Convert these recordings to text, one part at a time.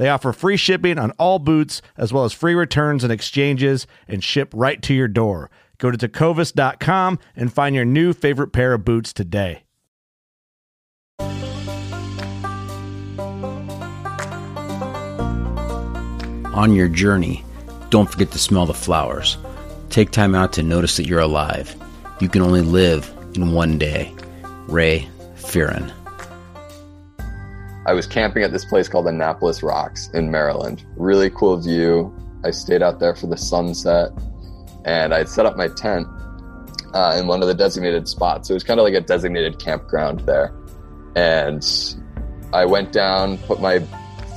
They offer free shipping on all boots, as well as free returns and exchanges, and ship right to your door. Go to tecovas.com and find your new favorite pair of boots today. On your journey, don't forget to smell the flowers. Take time out to notice that you're alive. You can only live in one day. Ray Fearon. I was camping at this place called Annapolis Rocks in Maryland. Really cool view. I stayed out there for the sunset and I'd set up my tent uh, in one of the designated spots. It was kind of like a designated campground there. And I went down, put my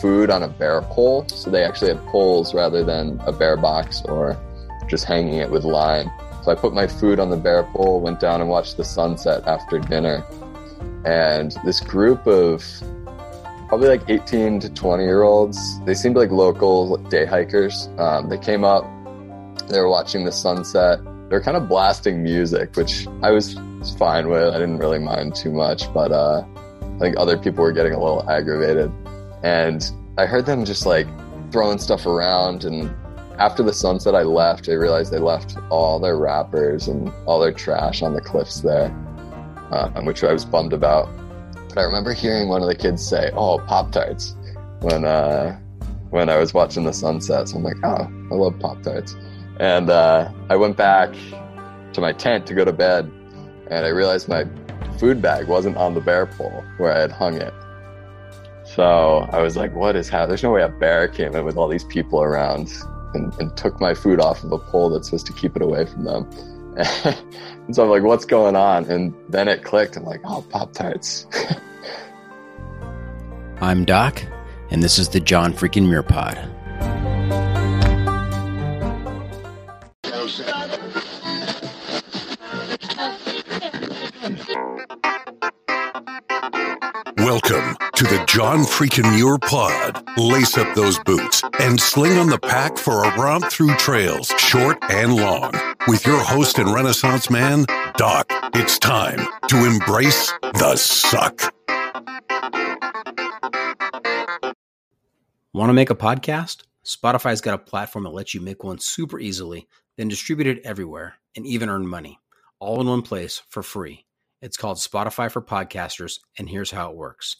food on a bear pole. So they actually had poles rather than a bear box or just hanging it with line. So I put my food on the bear pole, went down and watched the sunset after dinner. And this group of probably like 18 to 20 year olds. They seemed like local day hikers. Um, they came up, they were watching the sunset. They were kind of blasting music, which I was fine with. I didn't really mind too much, but uh, I think other people were getting a little aggravated. And I heard them just like throwing stuff around. And after the sunset, I left. I realized they left all their wrappers and all their trash on the cliffs there, uh, which I was bummed about. But I remember hearing one of the kids say, "Oh, Pop Tarts," when uh, when I was watching the sunset. So I'm like, "Oh, I love Pop Tarts." And uh, I went back to my tent to go to bed, and I realized my food bag wasn't on the bear pole where I had hung it. So I was like, "What is happening?" There's no way a bear came in with all these people around and, and took my food off of a pole that's supposed to keep it away from them. and so I'm like, what's going on? And then it clicked. I'm like, oh, Pop Tarts. I'm Doc, and this is the John Freaking Muir Pod. Welcome to the John Freakin' Muir Pod. Lace up those boots and sling on the pack for a romp through trails, short and long. With your host and Renaissance man, Doc, it's time to embrace the suck. Want to make a podcast? Spotify's got a platform that lets you make one super easily, then distribute it everywhere and even earn money, all in one place for free. It's called Spotify for Podcasters, and here's how it works.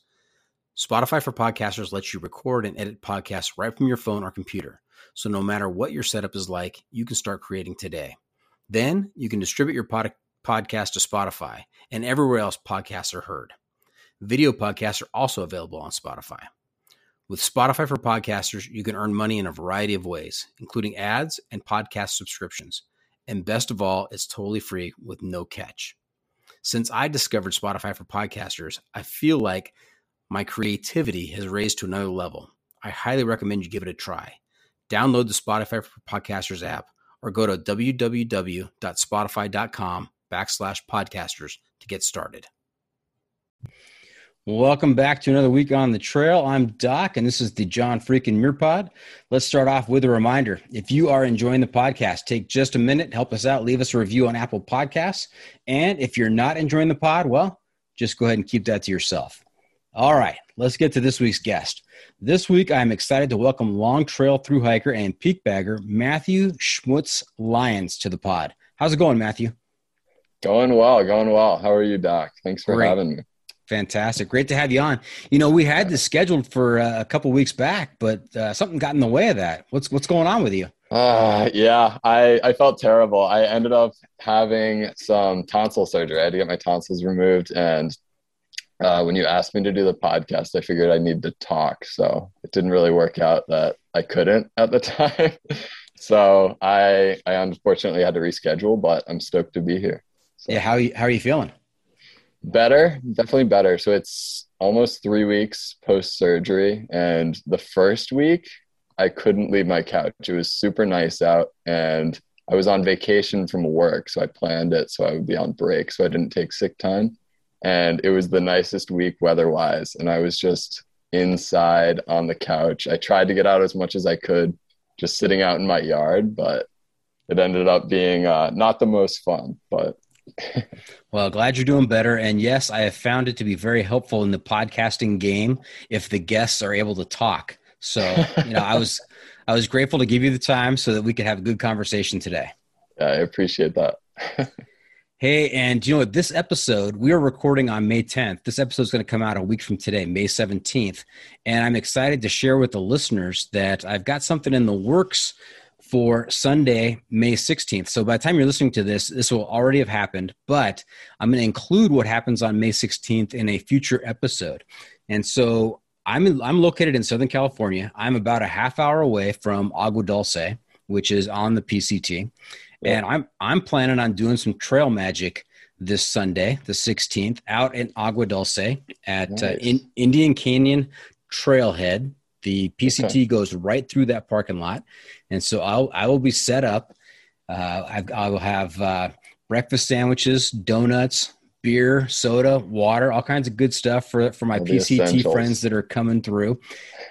Spotify for Podcasters lets you record and edit podcasts right from your phone or computer. So no matter what your setup is like, you can start creating today. Then you can distribute your pod- podcast to Spotify and everywhere else podcasts are heard. Video podcasts are also available on Spotify. With Spotify for podcasters, you can earn money in a variety of ways, including ads and podcast subscriptions. And best of all, it's totally free with no catch. Since I discovered Spotify for podcasters, I feel like my creativity has raised to another level. I highly recommend you give it a try. Download the Spotify for Podcasters app or go to www.spotify.com backslash podcasters to get started. Welcome back to another week on the trail. I'm Doc, and this is the John Freakin' Muir Pod. Let's start off with a reminder. If you are enjoying the podcast, take just a minute, help us out, leave us a review on Apple Podcasts. And if you're not enjoying the pod, well, just go ahead and keep that to yourself. All right, let's get to this week's guest. This week, I'm excited to welcome long trail through hiker and peak bagger Matthew Schmutz Lyons to the pod. How's it going, Matthew? Going well, going well. How are you, Doc? Thanks for Great. having me. Fantastic. Great to have you on. You know, we had this scheduled for uh, a couple weeks back, but uh, something got in the way of that. What's what's going on with you? Uh, yeah, I, I felt terrible. I ended up having some tonsil surgery. I had to get my tonsils removed. And uh, when you asked me to do the podcast, I figured I need to talk. So it didn't really work out that I couldn't at the time. so I, I unfortunately had to reschedule, but I'm stoked to be here. So. Yeah. How, how are you feeling? Better, definitely better. So it's almost three weeks post surgery. And the first week, I couldn't leave my couch. It was super nice out. And I was on vacation from work. So I planned it so I would be on break. So I didn't take sick time. And it was the nicest week weather wise. And I was just inside on the couch. I tried to get out as much as I could, just sitting out in my yard, but it ended up being uh, not the most fun. But well, glad you're doing better. And yes, I have found it to be very helpful in the podcasting game if the guests are able to talk. So, you know, I was I was grateful to give you the time so that we could have a good conversation today. Yeah, I appreciate that. hey, and you know what? This episode we are recording on May 10th. This episode is going to come out a week from today, May 17th, and I'm excited to share with the listeners that I've got something in the works for Sunday, May 16th. So by the time you're listening to this, this will already have happened, but I'm going to include what happens on May 16th in a future episode. And so I'm in, I'm located in Southern California. I'm about a half hour away from Agua Dulce, which is on the PCT. Yeah. And I'm I'm planning on doing some trail magic this Sunday, the 16th, out in Agua Dulce at nice. uh, in, Indian Canyon Trailhead the PCT okay. goes right through that parking lot, and so I'll I will be set up. Uh, I, I, will have uh, breakfast sandwiches, donuts, beer, soda, water, all kinds of good stuff for for my PCT friends that are coming through,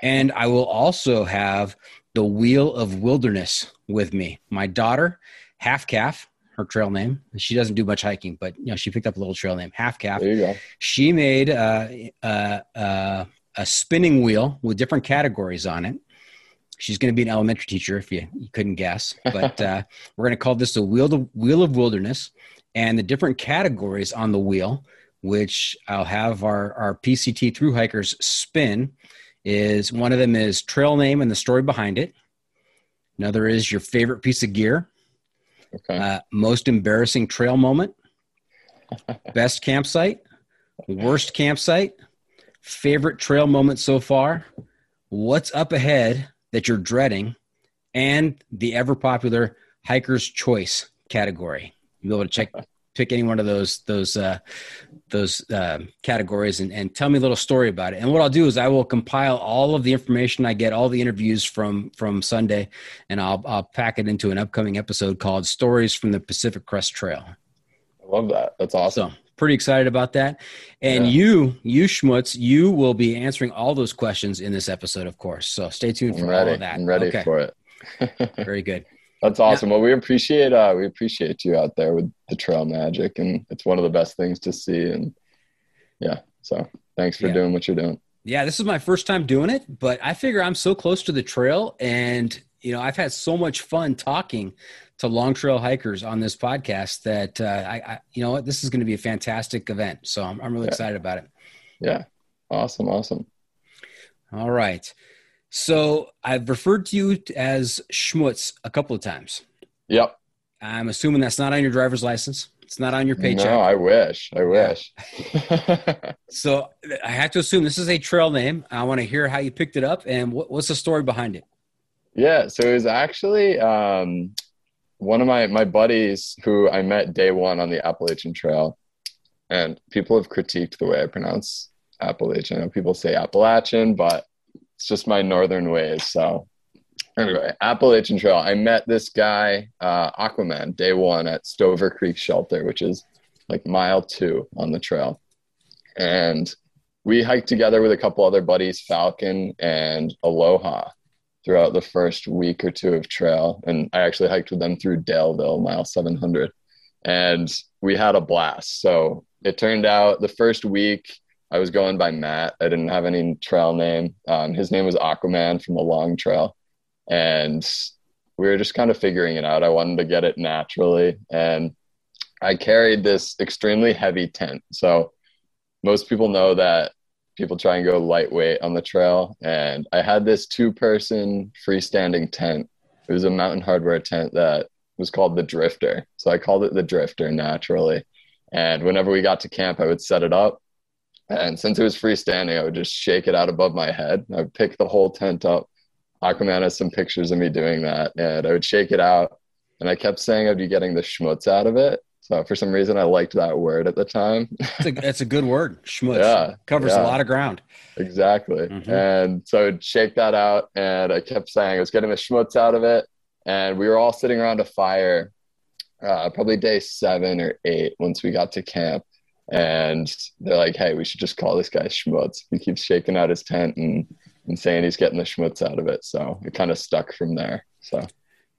and I will also have the Wheel of Wilderness with me. My daughter, Half Calf, her trail name. She doesn't do much hiking, but you know she picked up a little trail name, Half Calf. There you go. She made uh, uh, uh, a spinning wheel with different categories on it. She's going to be an elementary teacher, if you, you couldn't guess. But uh, we're going to call this the wheel, of, wheel of wilderness, and the different categories on the wheel, which I'll have our, our PCT through hikers spin. Is one of them is trail name and the story behind it. Another is your favorite piece of gear. Okay. Uh, most embarrassing trail moment. best campsite. Worst campsite favorite trail moment so far, what's up ahead that you're dreading, and the ever popular hiker's choice category. You'll be able to check pick any one of those those uh, those uh, categories and, and tell me a little story about it. And what I'll do is I will compile all of the information I get, all the interviews from from Sunday, and I'll I'll pack it into an upcoming episode called "Stories from the Pacific Crest Trail." I love that. That's awesome. So, pretty excited about that. And yeah. you, you Schmutz, you will be answering all those questions in this episode, of course. So stay tuned for all of that. I'm ready okay. for it. Very good. That's awesome. Well, we appreciate uh, we appreciate you out there with the trail magic, and it's one of the best things to see. And yeah, so thanks for yeah. doing what you're doing. Yeah, this is my first time doing it, but I figure I'm so close to the trail, and you know, I've had so much fun talking to long trail hikers on this podcast that uh, I, I, you know what, this is going to be a fantastic event. So I'm, I'm really yeah. excited about it. Yeah. Awesome. Awesome. All right. So I've referred to you as Schmutz a couple of times. Yep. I'm assuming that's not on your driver's license. It's not on your paycheck. No, I wish. I wish. so I have to assume this is a trail name. I want to hear how you picked it up and what, what's the story behind it. Yeah, so it was actually um, one of my my buddies who I met day one on the Appalachian Trail, and people have critiqued the way I pronounce Appalachian. People say Appalachian, but it's just my northern ways. So anyway, Appalachian Trail. I met this guy, uh, Aquaman, day one at Stover Creek Shelter, which is like mile two on the trail, and we hiked together with a couple other buddies, Falcon and Aloha throughout the first week or two of trail. And I actually hiked with them through Daleville, mile 700. And we had a blast. So it turned out the first week I was going by Matt. I didn't have any trail name. Um, his name was Aquaman from the long trail. And we were just kind of figuring it out. I wanted to get it naturally. And I carried this extremely heavy tent. So most people know that people try and go lightweight on the trail. And I had this two person freestanding tent. It was a Mountain Hardwear tent that was called the Drifter. So I called it the Drifter naturally. And whenever we got to camp, I would set it up. And since it was freestanding, I would just shake it out above my head. I would pick the whole tent up. Aquaman has some pictures of me doing that. And I would shake it out. And I kept saying I'd be getting the schmutz out of it. So for some reason, I liked that word at the time. It's a, it's a good word. Schmutz. Yeah, Covers yeah. a lot of ground. Exactly. Mhm. And so I'd shake that out, and I kept saying I was getting the schmutz out of it. And we were all sitting around a fire, uh, probably day seven or eight once we got to camp. And they're like, hey, we should just call this guy Schmutz. He keeps shaking out his tent and, and saying he's getting the schmutz out of it. So it kind of stuck from there. So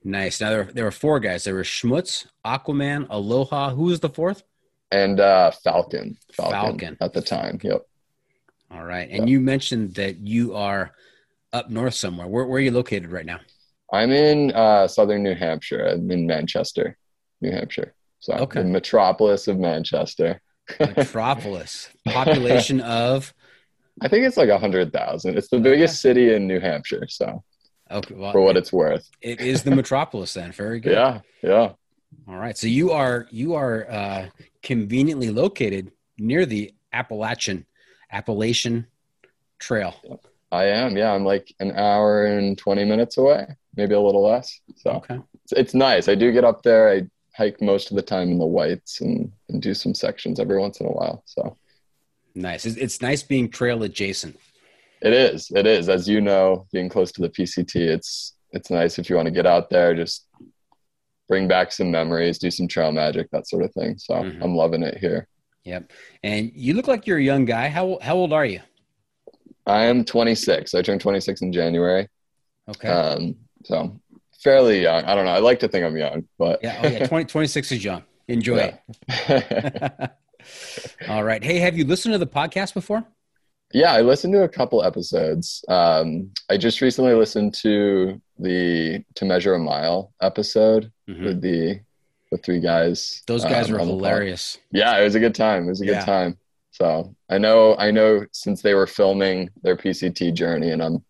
Nice. Now there, there were four guys. There were Schmutz, Aquaman, Aloha. Who was the fourth? and uh, Falcon, Falcon, Falcon. at the time. Yep. All right. And you mentioned that you are up north somewhere. Where, where are you located right now? I'm in uh, southern New Hampshire. I'm in Manchester, New Hampshire. So Okay. the metropolis of Manchester. Metropolis. Population of. I think it's like a hundred thousand. It's the biggest city in New Hampshire. So Okay. Well, for what it's worth, it is the metropolis then. Very good. yeah, yeah, All right. So you are you are uh, conveniently located near the Appalachian Appalachian Trail. I am. Yeah, I'm like an hour and twenty minutes away, maybe a little less. So Okay. it's, it's nice. I do get up there. I hike most of the time in the whites and, and do some sections every once in a while. So Nice. It's, it's nice being trail adjacent. It is. It is. As you know, being close to the PCT, it's it's nice if you want to get out there, just bring back some memories, do some trail magic, that sort of thing. So Mhm. I'm loving it here. Yep. And you look like you're a young guy. How how old are you? I am 26. I turned 26 in January. Okay. Um, so fairly young. I don't know. I like to think I'm young, but yeah. Oh yeah. 20, 26 is young. Enjoy Yeah. it. All right. Hey, have you listened to the podcast before? Yeah, I listened to a couple episodes. Um, I just recently listened to the To Measure a Mile episode Mhm. with the the three guys. Those guys um, were on the pod. hilarious. yeah it was a good time it was a good time so i know i know since they were filming their pct journey and i'm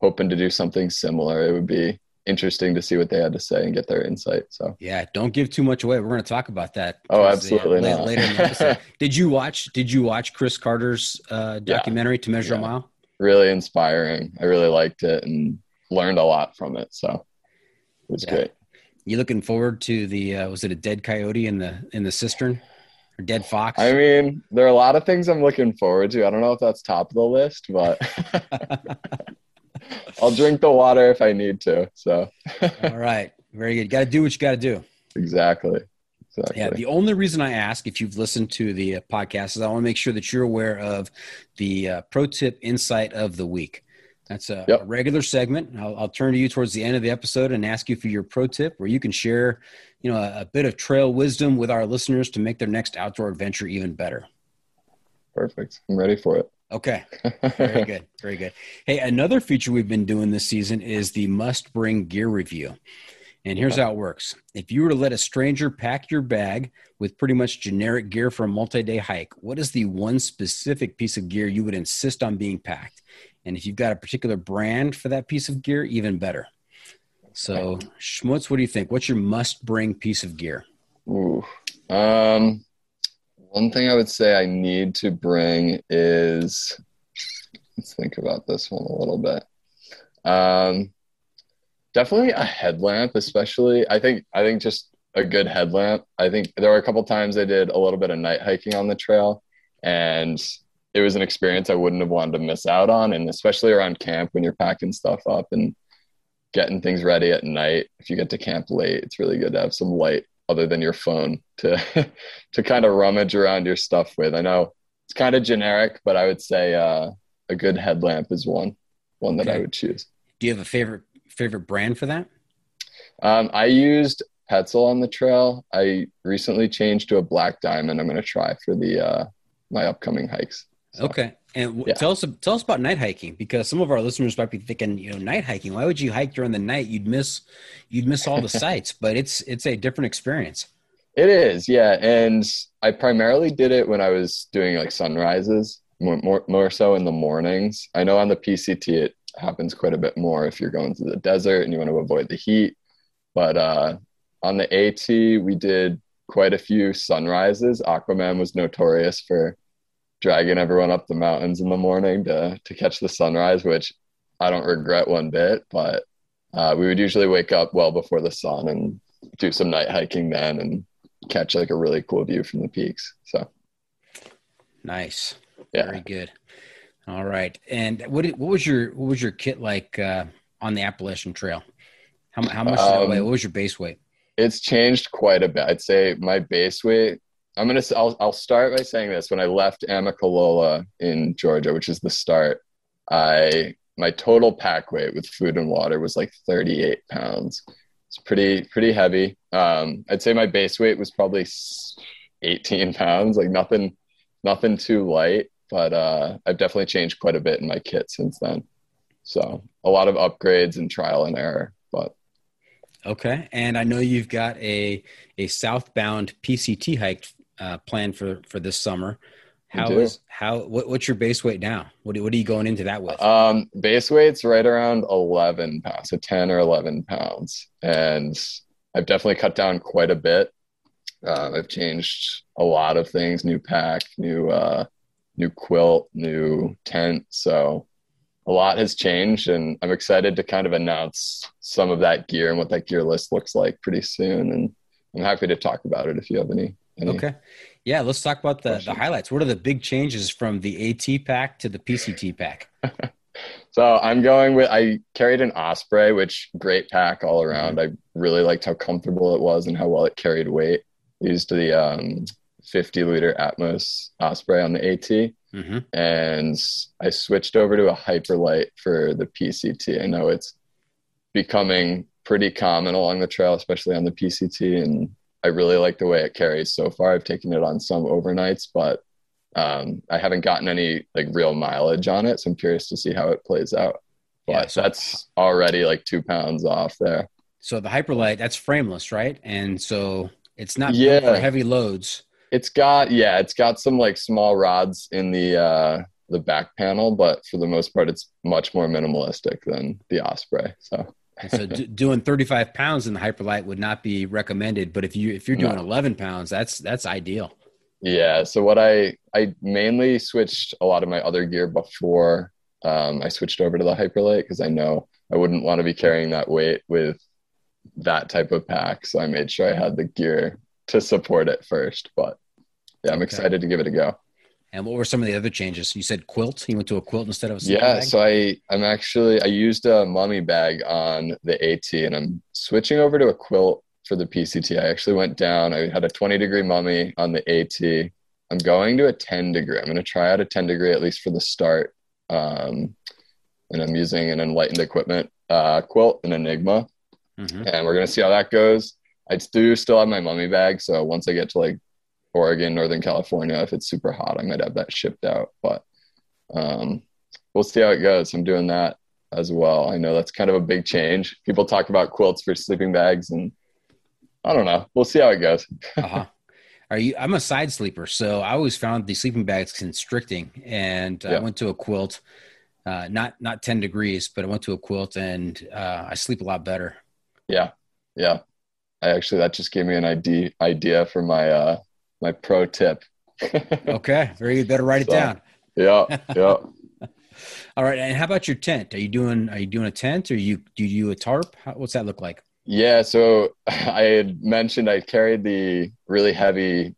hoping to do something similar it would be interesting to see what they had to say and get their insight so Yeah, don't give too much away. We're going to talk about that. Oh, the- absolutely not. later in the episode. did you watch? Did you watch Chris Carter's uh, Yeah. documentary "To Measure a Mile"? really inspiring i really liked it and learned a lot from it so it was Yeah. great You looking forward to the? Uh, was it a dead coyote in the in the cistern, or dead fox? i mean there are a lot of things i'm looking forward to i don't know if that's top of the list but i'll drink the water if i need to so All right, very good. Got to do what you got to do. exactly exactly Yeah. The only reason I ask if you've listened to the uh, podcast is I want to make sure that you're aware of the uh, pro tip insight of the week. That's a, Yep. a regular segment. I'll, I'll turn to you towards the end of the episode and ask you for your pro tip, where you can share, you know, a, a bit of trail wisdom with our listeners to make their next outdoor adventure even better. perfect i'm ready for it Okay. Very good. Very good. Hey, another feature we've been doing this season is the must bring gear review. And here's how it works. If you were to let a stranger pack your bag with pretty much generic gear for a multi day hike, what is the one specific piece of gear you would insist on being packed? And if you've got a particular brand for that piece of gear, even better. So, Schmutz, what do you think? What's your must bring piece of gear? Ooh. Um, one thing I would say I need to bring is let's think about this one a little bit. Um, definitely a headlamp, especially. I think I think just a good headlamp. I think there were a couple times I did a little bit of night hiking on the trail, and it was an experience I wouldn't have wanted to miss out on. And especially around camp when you're packing stuff up and getting things ready at night. If you get to camp late, it's really good to have some light other than your phone to to kind of rummage around your stuff with. I know it's kind of generic, but I would say uh, a good headlamp is one one that okay. I would choose. Do you have a favorite favorite brand for that? Um, I used Petzl on the trail. I recently changed to a black diamond. I'm going to try for the uh, my upcoming hikes. So, okay, and yeah. tell us tell us about night hiking because some of our listeners might be thinking, you know, night hiking. Why would you hike during the night? You'd miss you'd miss all the sights. But it's it's a different experience. It is, yeah. And I primarily did it when I was doing like sunrises, more more, more so in the mornings. I know on the PCT it happens quite a bit more if you're going through the desert and you want to avoid the heat. But uh, on the AT, we did quite a few sunrises. Aquaman was notorious for dragging everyone up the mountains in the morning to to catch the sunrise, which I don't regret one bit. But uh, we would usually wake up well before the sun and do some night hiking then and catch like a really cool view from the peaks. So nice, yeah. very good. All right, and what what was your what was your kit like uh, on the Appalachian Trail? How how much um, weigh? What was your base weight? It's changed quite a bit. I'd say my base weight I'm gonna. I'll, I'll start by saying this. When I left Amicalola in Georgia, which is the start, I my total pack weight with food and water was like 38 pounds. It's pretty pretty heavy. Um, I'd say my base weight was probably 18 pounds. Like nothing nothing too light, but uh, I've definitely changed quite a bit in my kit since then. So a lot of upgrades and trial and error. But okay, and I know you've got a a southbound PCT hike uh, planned for for this summer. How is how what, what's your base weight now? What what are you going into that with? Um, base weight's right around eleven pounds, so ten or eleven pounds, and I've definitely cut down quite a bit. Uh, I've changed a lot of things: new pack, new uh, new quilt, new tent. So a lot has changed, and I'm excited to kind of announce some of that gear and what that gear list looks like pretty soon. And I'm happy to talk about it if you have any okay. Yeah, let's talk about the, the highlights. What are the big changes from the AT pack to the PCT pack? so I'm going with I carried an Osprey, which great pack all around. Mm-hmm. I really liked how comfortable it was and how well it carried weight. Used the um, 50 liter Atmos Osprey on the AT, mm-hmm. and I switched over to a Hyperlite for the PCT. I know it's becoming pretty common along the trail, especially on the PCT, and I really like the way it carries so far. I've taken it on some overnights, but um, I haven't gotten any like real mileage on it. So I'm curious to see how it plays out. But yeah, so that's already like two pounds off there. So the Hyperlite, that's frameless, right? And so it's not yeah. for heavy loads. It's got yeah, it's got some like small rods in the uh the back panel, but for the most part, it's much more minimalistic than the Osprey. So so d- doing 35 pounds in the hyperlite would not be recommended, but if you if you're doing no. 11 pounds, that's that's ideal. Yeah. So what I I mainly switched a lot of my other gear before um, I switched over to the hyperlite because I know I wouldn't want to be carrying that weight with that type of pack. So I made sure I had the gear to support it first. But yeah, I'm okay. excited to give it a go. And what were some of the other changes? You said quilt. You went to a quilt instead of a yeah. Bag? So I I'm actually I used a mummy bag on the AT, and I'm switching over to a quilt for the PCT. I actually went down. I had a 20 degree mummy on the AT. I'm going to a 10 degree. I'm going to try out a 10 degree at least for the start. Um, and I'm using an enlightened equipment uh, quilt, an Enigma, mm-hmm. and we're going to see how that goes. I do still have my mummy bag, so once I get to like Oregon, Northern California. If it's super hot, I might have that shipped out. But um, we'll see how it goes. I'm doing that as well. I know that's kind of a big change. People talk about quilts for sleeping bags, and I don't know. We'll see how it goes. uh-huh. Are you? I'm a side sleeper, so I always found the sleeping bags constricting, and I went to a quilt. Uh, not not 10 degrees, but I went to a quilt, and uh, I sleep a lot better. Yeah, yeah. I actually that just gave me an idea idea for my uh my pro tip. okay, very good. Better write so, it down. Yeah, yeah. All right, and how about your tent? Are you doing are you doing a tent or you do you do a tarp? How, what's that look like? Yeah, so I had mentioned I carried the really heavy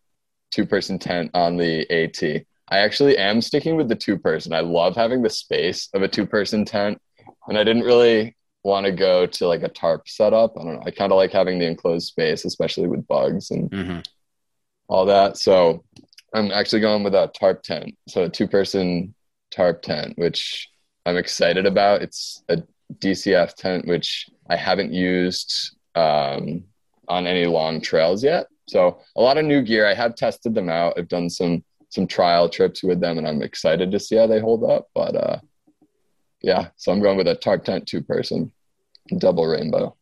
two person tent on the AT. I actually am sticking with the two person. I love having the space of a two person tent, and I didn't really want to go to like a tarp setup. I don't know. I kind of like having the enclosed space, especially with bugs and mm-hmm. All that. So I'm actually going with a tarp tent. So a two person tarp tent, which I'm excited about. It's a DCF tent, which I haven't used um, on any long trails yet. So a lot of new gear. I have tested them out. I've done some some trial trips with them, and I'm excited to see how they hold up. But uh, yeah, so I'm going with a tarp tent two person, double rainbow.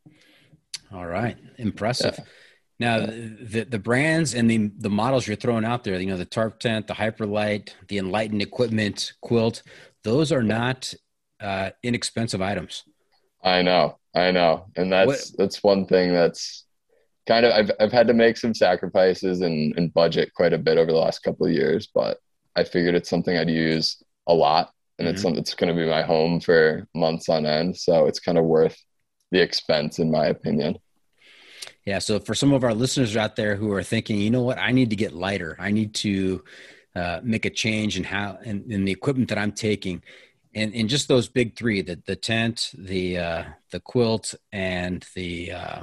All right, impressive. Yeah. Now, the, the brands and the the models you're throwing out there, you know, the tarp tent, the Hyperlite, the enlightened equipment quilt, those are not uh, inexpensive items. I know, I know, and that's what? that's one thing that's kind of I've I've had to make some sacrifices and, and budget quite a bit over the last couple of years, but I figured it's something I'd use a lot and mm-hmm. it's something that's going to be my home for months on end. So it's kind of worth the expense, in my opinion. Yeah. So for some of our listeners out there who are thinking, you know what, I need to get lighter. I need to uh, make a change in how in, in the equipment that I'm taking. And, and just those big three, the, the tent, the, uh, the quilt and the, uh,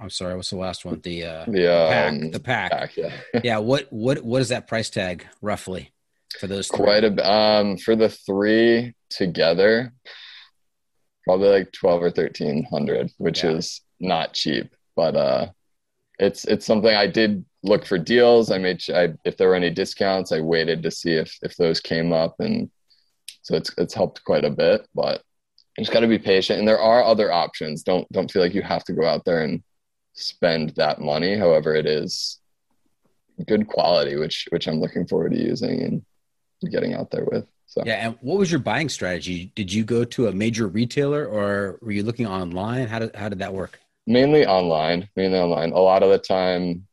I'm sorry, what's the last one? The, uh, the, pack, um, the pack. pack yeah. yeah. What, what, what is that price tag roughly? for those three? Quite a um for the three together, probably like twelve or thirteen hundred, which yeah. is not cheap. But uh, it's it's something I did look for deals. I made I, if there were any discounts, I waited to see if if those came up, and so it's it's helped quite a bit. But you just got to be patient, and there are other options. Don't don't feel like you have to go out there and spend that money. However, it is good quality, which which I'm looking forward to using and getting out there with. So yeah, and what was your buying strategy? Did you go to a major retailer or were you looking online? How did how did that work? Mainly online. Mainly online. A lot of the time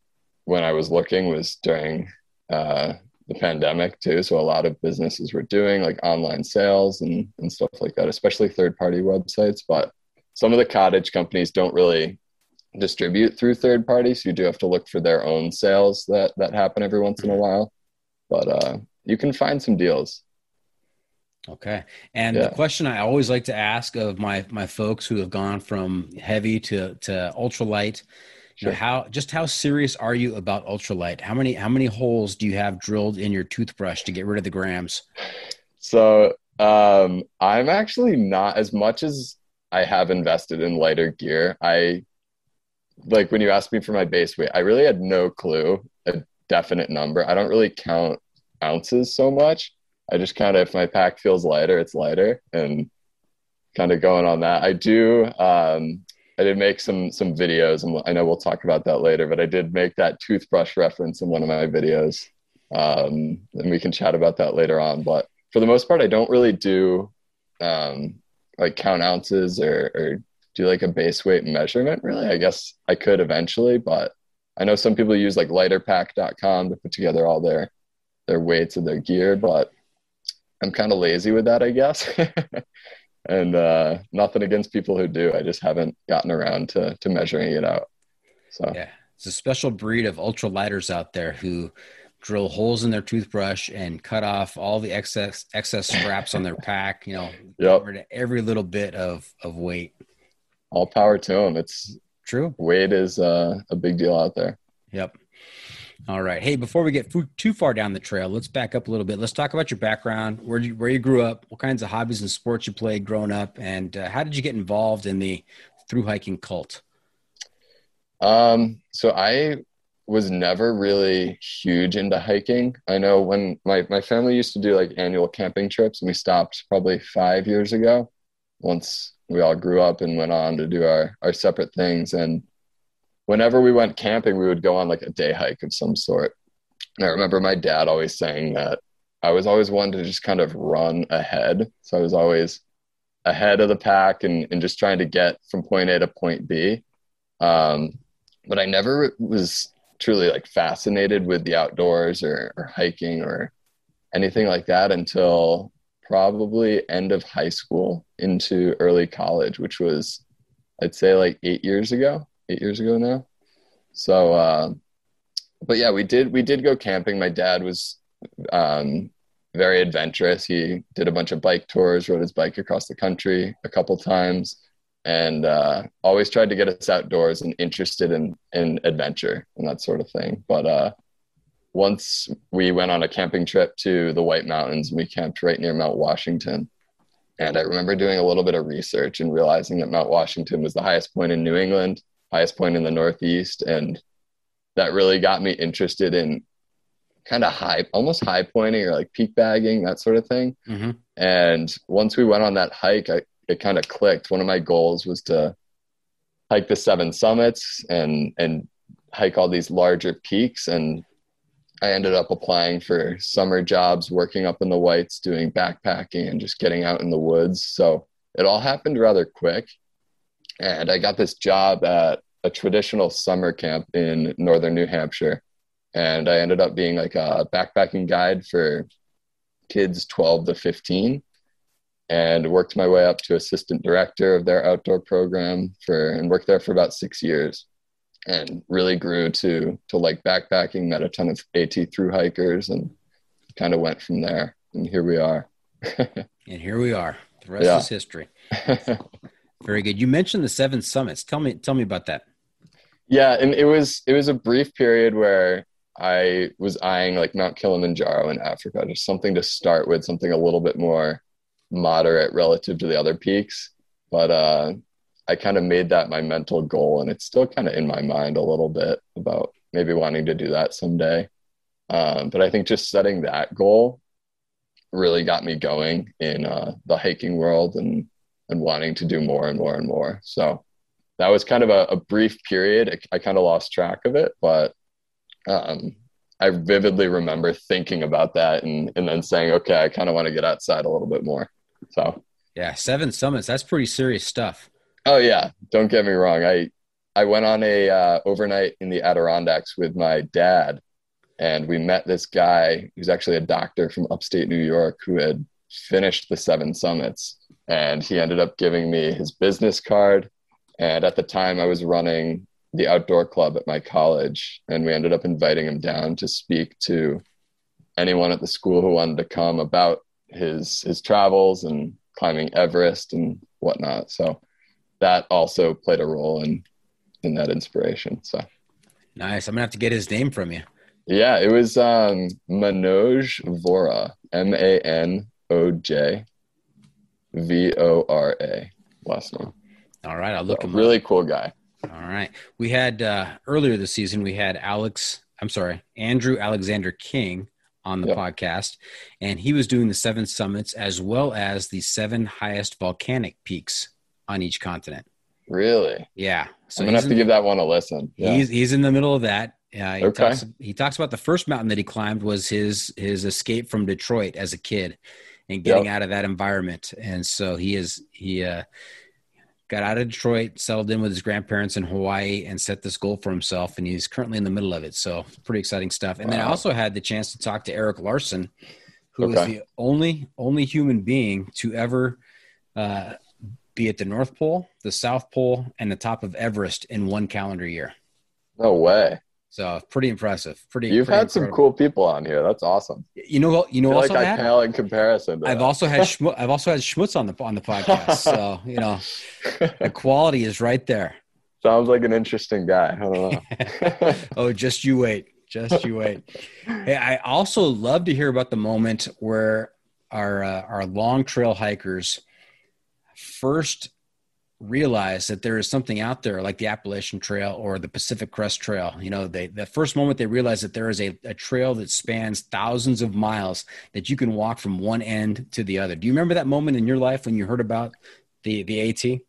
when I was looking was during uh, the pandemic too. So a lot of businesses were doing like online sales and, and stuff like that, especially third party websites. But some of the cottage companies don't really distribute through third parties. So you do have to look for their own sales that that happen every once in a while. But uh, you can find some deals. Okay. And yeah. the question I always like to ask of my my folks who have gone from heavy to to ultralight, sure. you know, how just how serious are you about ultralight? How many how many holes do you have drilled in your toothbrush to get rid of the grams? So um, I'm actually not as much as I have invested in lighter gear. I like when you asked me for my base weight, I really had no clue a definite number. I don't really count ounces so much. I just kind of, if my pack feels lighter, it's lighter and kind of going on that. I do, um, I did make some, some videos and I know we'll talk about that later, but I did make that toothbrush reference in one of my videos. Um, and we can chat about that later on. But for the most part, I don't really do, um, like count ounces or, or do like a base weight measurement really. I guess I could eventually, but I know some people use like lighterpack.com to put together all their their weights and their gear, but I'm kind of lazy with that, I guess. and uh, nothing against people who do. I just haven't gotten around to to measuring it out. So yeah, it's a special breed of ultra lighters out there who drill holes in their toothbrush and cut off all the excess excess scraps on their pack. You know, yep. every little bit of of weight. All power to them. It's true. Weight is uh, a big deal out there. Yep. All right. Hey, before we get too far down the trail, let's back up a little bit. Let's talk about your background, where you where you grew up, what kinds of hobbies and sports you played growing up, and uh, how did you get involved in the through hiking cult? Um, so I was never really huge into hiking. I know when my my family used to do like annual camping trips, and we stopped probably five years ago. Once we all grew up and went on to do our our separate things, and whenever we went camping, we would go on like a day hike of some sort. And I remember my dad always saying that I was always one to just kind of run ahead. So I was always ahead of the pack and, and just trying to get from point A to point B. Um, but I never was truly like fascinated with the outdoors or, or hiking or anything like that until probably end of high school into early college, which was I'd say like eight years ago, eight years ago now. So, uh, but yeah, we did we did go camping. My dad was um, very adventurous. He did a bunch of bike tours, rode his bike across the country a couple times, and uh, always tried to get us outdoors and interested in in adventure and that sort of thing. But uh, once we went on a camping trip to the White Mountains, and we camped right near Mount Washington. And I remember doing a little bit of research and realizing that Mount Washington was the highest point in New England, highest point in the Northeast, and that really got me interested in kind of high, almost high pointing or like peak bagging, that sort of thing. Mm-hmm. And once we went on that hike, I, it kind of clicked. One of my goals was to hike the seven summits and and hike all these larger peaks. And I ended up applying for summer jobs, working up in the whites, doing backpacking and just getting out in the woods. So it all happened rather quick. And I got this job at a traditional summer camp in northern New Hampshire. And I ended up being like a backpacking guide for kids 12 to 15 and worked my way up to assistant director of their outdoor program for and worked there for about six years. And really grew to to like backpacking met a ton of at through hikers and kind of went from there. And here we are. And here we are. The rest yeah. is history very good you mentioned the seven summits tell me tell me about that yeah and it was it was a brief period where I was eyeing like Mount Kilimanjaro in Africa, just something to start with, something a little bit more moderate relative to the other peaks. But uh, I kind of made that my mental goal, and it's still kind of in my mind a little bit about maybe wanting to do that someday. Um, but I think just setting that goal really got me going in uh, the hiking world and and wanting to do more and more and more. So that was kind of a, a brief period. I, I kind of lost track of it, but um, I vividly remember thinking about that and, and then saying, okay, I kind of want to get outside a little bit more. So, yeah, seven summits. That's pretty serious stuff. Oh yeah. Don't get me wrong. I, I went on a uh, overnight in the Adirondacks with my dad and we met this guy who's actually a doctor from upstate New York who had finished the seven summits and he ended up giving me his business card. And at the time I was running the outdoor club at my college, and we ended up inviting him down to speak to anyone at the school who wanted to come about his his travels and climbing Everest and whatnot. So that also played a role in in that inspiration. So nice. I'm gonna have to get his name from you. Yeah, it was um, Manoj Vora, M A N O J V O R A, last name. All right, I'll look so, him. Really up. cool guy. All right. We had uh, earlier this season, we had Alex, I'm sorry, Andrew Alexander King on the yep. podcast, and he was doing the seven summits as well as the seven highest volcanic peaks on each continent. Really? Yeah. So I'm gonna have to give that one a listen. Yeah. He's he's in the middle of that. Uh, he okay. talks he talks about the first mountain that he climbed was his his escape from Detroit as a kid and getting yep. out of that environment. And so he is he uh got out of Detroit, settled in with his grandparents in Hawaii, and set this goal for himself. And he's currently in the middle of it. So pretty exciting stuff. And wow. then I also had the chance to talk to Eric Larsen, who okay. was the only only human being to ever uh, be at the North Pole, the South Pole, and the top of Everest in one calendar year. No way. So pretty impressive. Pretty. You've pretty had incredible. some cool people on here. That's awesome. You know what? You know, I also like I pale in comparison. I've that. also had Schmutz, I've also had Schmutz on the on the podcast. so you know, the quality is right there. Sounds like an interesting guy. I don't know. oh, just you wait. Just you wait. hey, I also love to hear about the moment where our uh, our long trail hikers first realize that there is something out there like the Appalachian Trail or the Pacific Crest Trail. You know, they the first moment they realize that there is a, a trail that spans thousands of miles that you can walk from one end to the other. Do you remember that moment in your life when you heard about the the AT?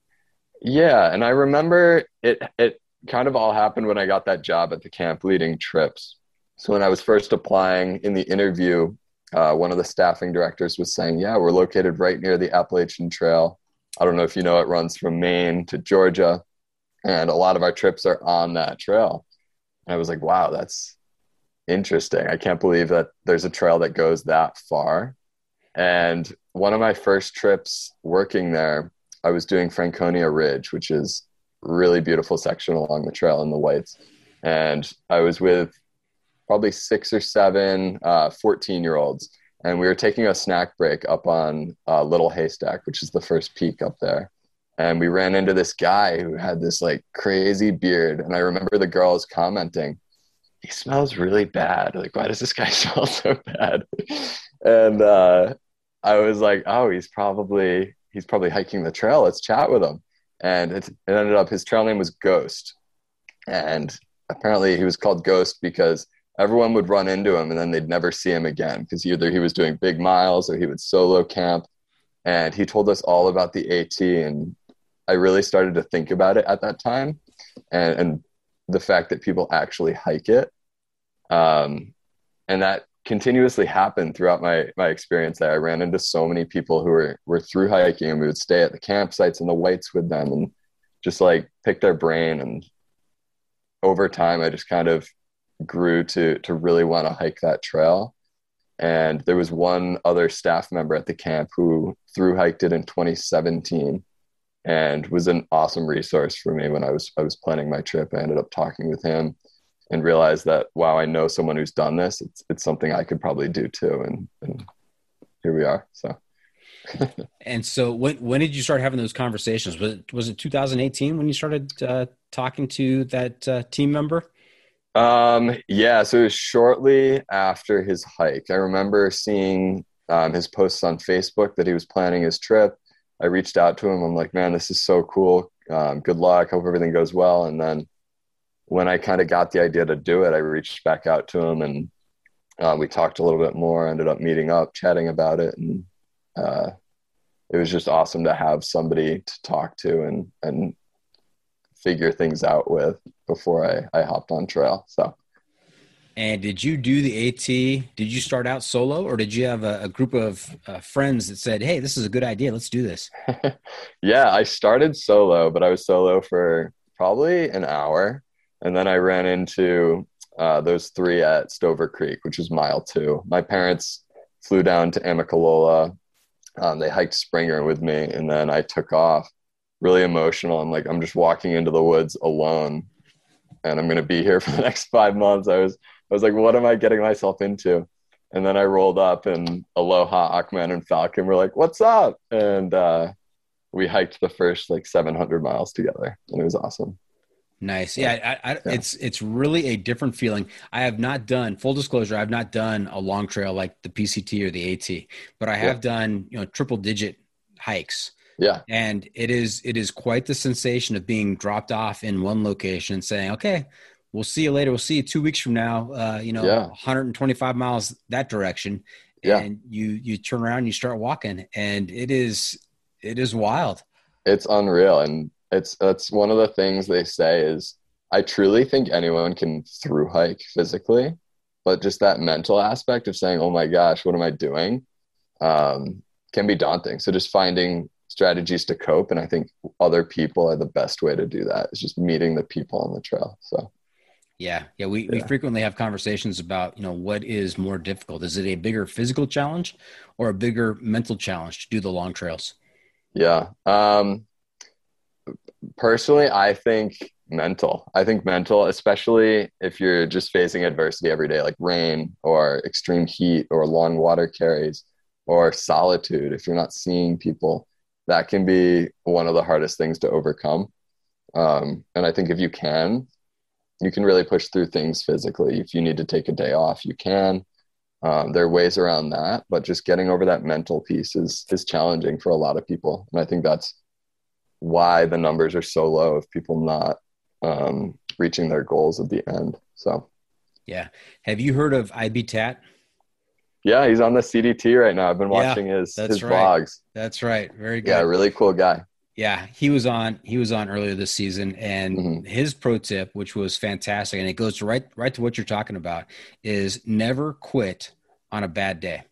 Yeah, and I remember it it kind of all happened when I got that job at the camp leading trips. So when I was first applying in the interview, uh, one of the staffing directors was saying, "Yeah, we're located right near the Appalachian Trail." I don't know if you know, it runs from Maine to Georgia. and a lot of our trips are on that trail. And I was like, wow, that's interesting. I can't believe that there's a trail that goes that far. And one of my first trips working there, I was doing Franconia Ridge, which is really beautiful section along the trail in the whites. And I was with probably six or seven 14 uh, year olds. And we were taking a snack break up on uh, Little Haystack, which is the first peak up there. And we ran into this guy who had this like crazy beard. And I remember the girls commenting, he smells really bad. Like, why does this guy smell so bad? And uh, I was like, oh, he's probably he's probably hiking the trail. Let's chat with him. And it, it ended up his trail name was Ghost. And apparently he was called Ghost because everyone would run into him and then they'd never see him again because either he was doing big miles or he would solo camp. And he told us all about the AT. And I really started to think about it at that time and, and the fact that people actually hike it. Um, and that continuously happened throughout my, my experience there. I ran into so many people who were, were through hiking and we would stay at the campsites and the whites with them and just like pick their brain. And over time, I just kind of grew to to really want to hike that trail. And there was one other staff member at the camp who through hiked it in 2017 and was an awesome resource for me when I was I was planning my trip. I ended up talking with him and realized that wow, I know someone who's done this. It's it's something I could probably do too. And and here we are. So and so when when did you start having those conversations? Was it was it 2018 when you started uh, talking to that uh, team member? Um, yeah, so it was shortly after his hike. I remember seeing um, his posts on Facebook that he was planning his trip. I reached out to him. I'm like, man, this is so cool. Um, good luck. Hope everything goes well. And then when I kind of got the idea to do it, I reached back out to him and uh, we talked a little bit more. Ended up meeting up, chatting about it, and uh, it was just awesome to have somebody to talk to and and figure things out with before I, I hopped on trail. So. And did you do the AT? Did you start out solo, or did you have a, a group of uh, friends that said, "Hey, this is a good idea. Let's do this"? yeah, I started solo, but I was solo for probably an hour, and then I ran into uh, those three at Stover Creek, which was mile two. My parents flew down to Amicalola. Um, they hiked Springer with me, and then I took off really emotional. I'm like, I'm just walking into the woods alone and I'm going to be here for the next five months. I was, I was like, what am I getting myself into? And then I rolled up and Aloha, Aquaman and Falcon were like, what's up? And, uh, we hiked the first like 700 miles together and it was awesome. Nice. Yeah, I, I, yeah, it's it's really a different feeling. I have not done full disclosure. I've not done a long trail like the PCT or the AT, but I have yeah. done you know triple digit hikes. Yeah. And it is it is quite the sensation of being dropped off in one location saying, okay, we'll see you later. We'll see you two weeks from now, uh, you know, yeah. 125 miles that direction. Yeah. And you you turn around and you start walking and it is it is wild. It's unreal. And it's that's one of the things they say is I truly think anyone can through hike physically, but just that mental aspect of saying, "Oh my gosh, what am I doing?" Um, can be daunting. So just finding strategies to cope and i think other people are the best way to do that is just meeting the people on the trail so. Yeah yeah we, yeah. we frequently have conversations about you know what is more difficult? Is it a bigger physical challenge or a bigger mental challenge to do the long trails? Yeah um personally i think mental. I think mental especially if you're just facing adversity every day like rain or extreme heat or long water carries or solitude if you're not seeing people that can be one of the hardest things to overcome. Um, and I think if you can, you can really push through things physically. If you need to take a day off, you can. Um, there are ways around that, but just getting over that mental piece is is challenging for a lot of people, and I think that's why the numbers are so low of people not um, reaching their goals at the end. So, yeah, have you heard of IB Tat? Yeah, he's on the CDT right now. I've been watching yeah, his his right. vlogs. That's right. Very good. Yeah, really cool guy. Yeah, he was on he was on earlier this season and mm-hmm. his pro tip which was fantastic and it goes right right to what you're talking about is never quit on a bad day.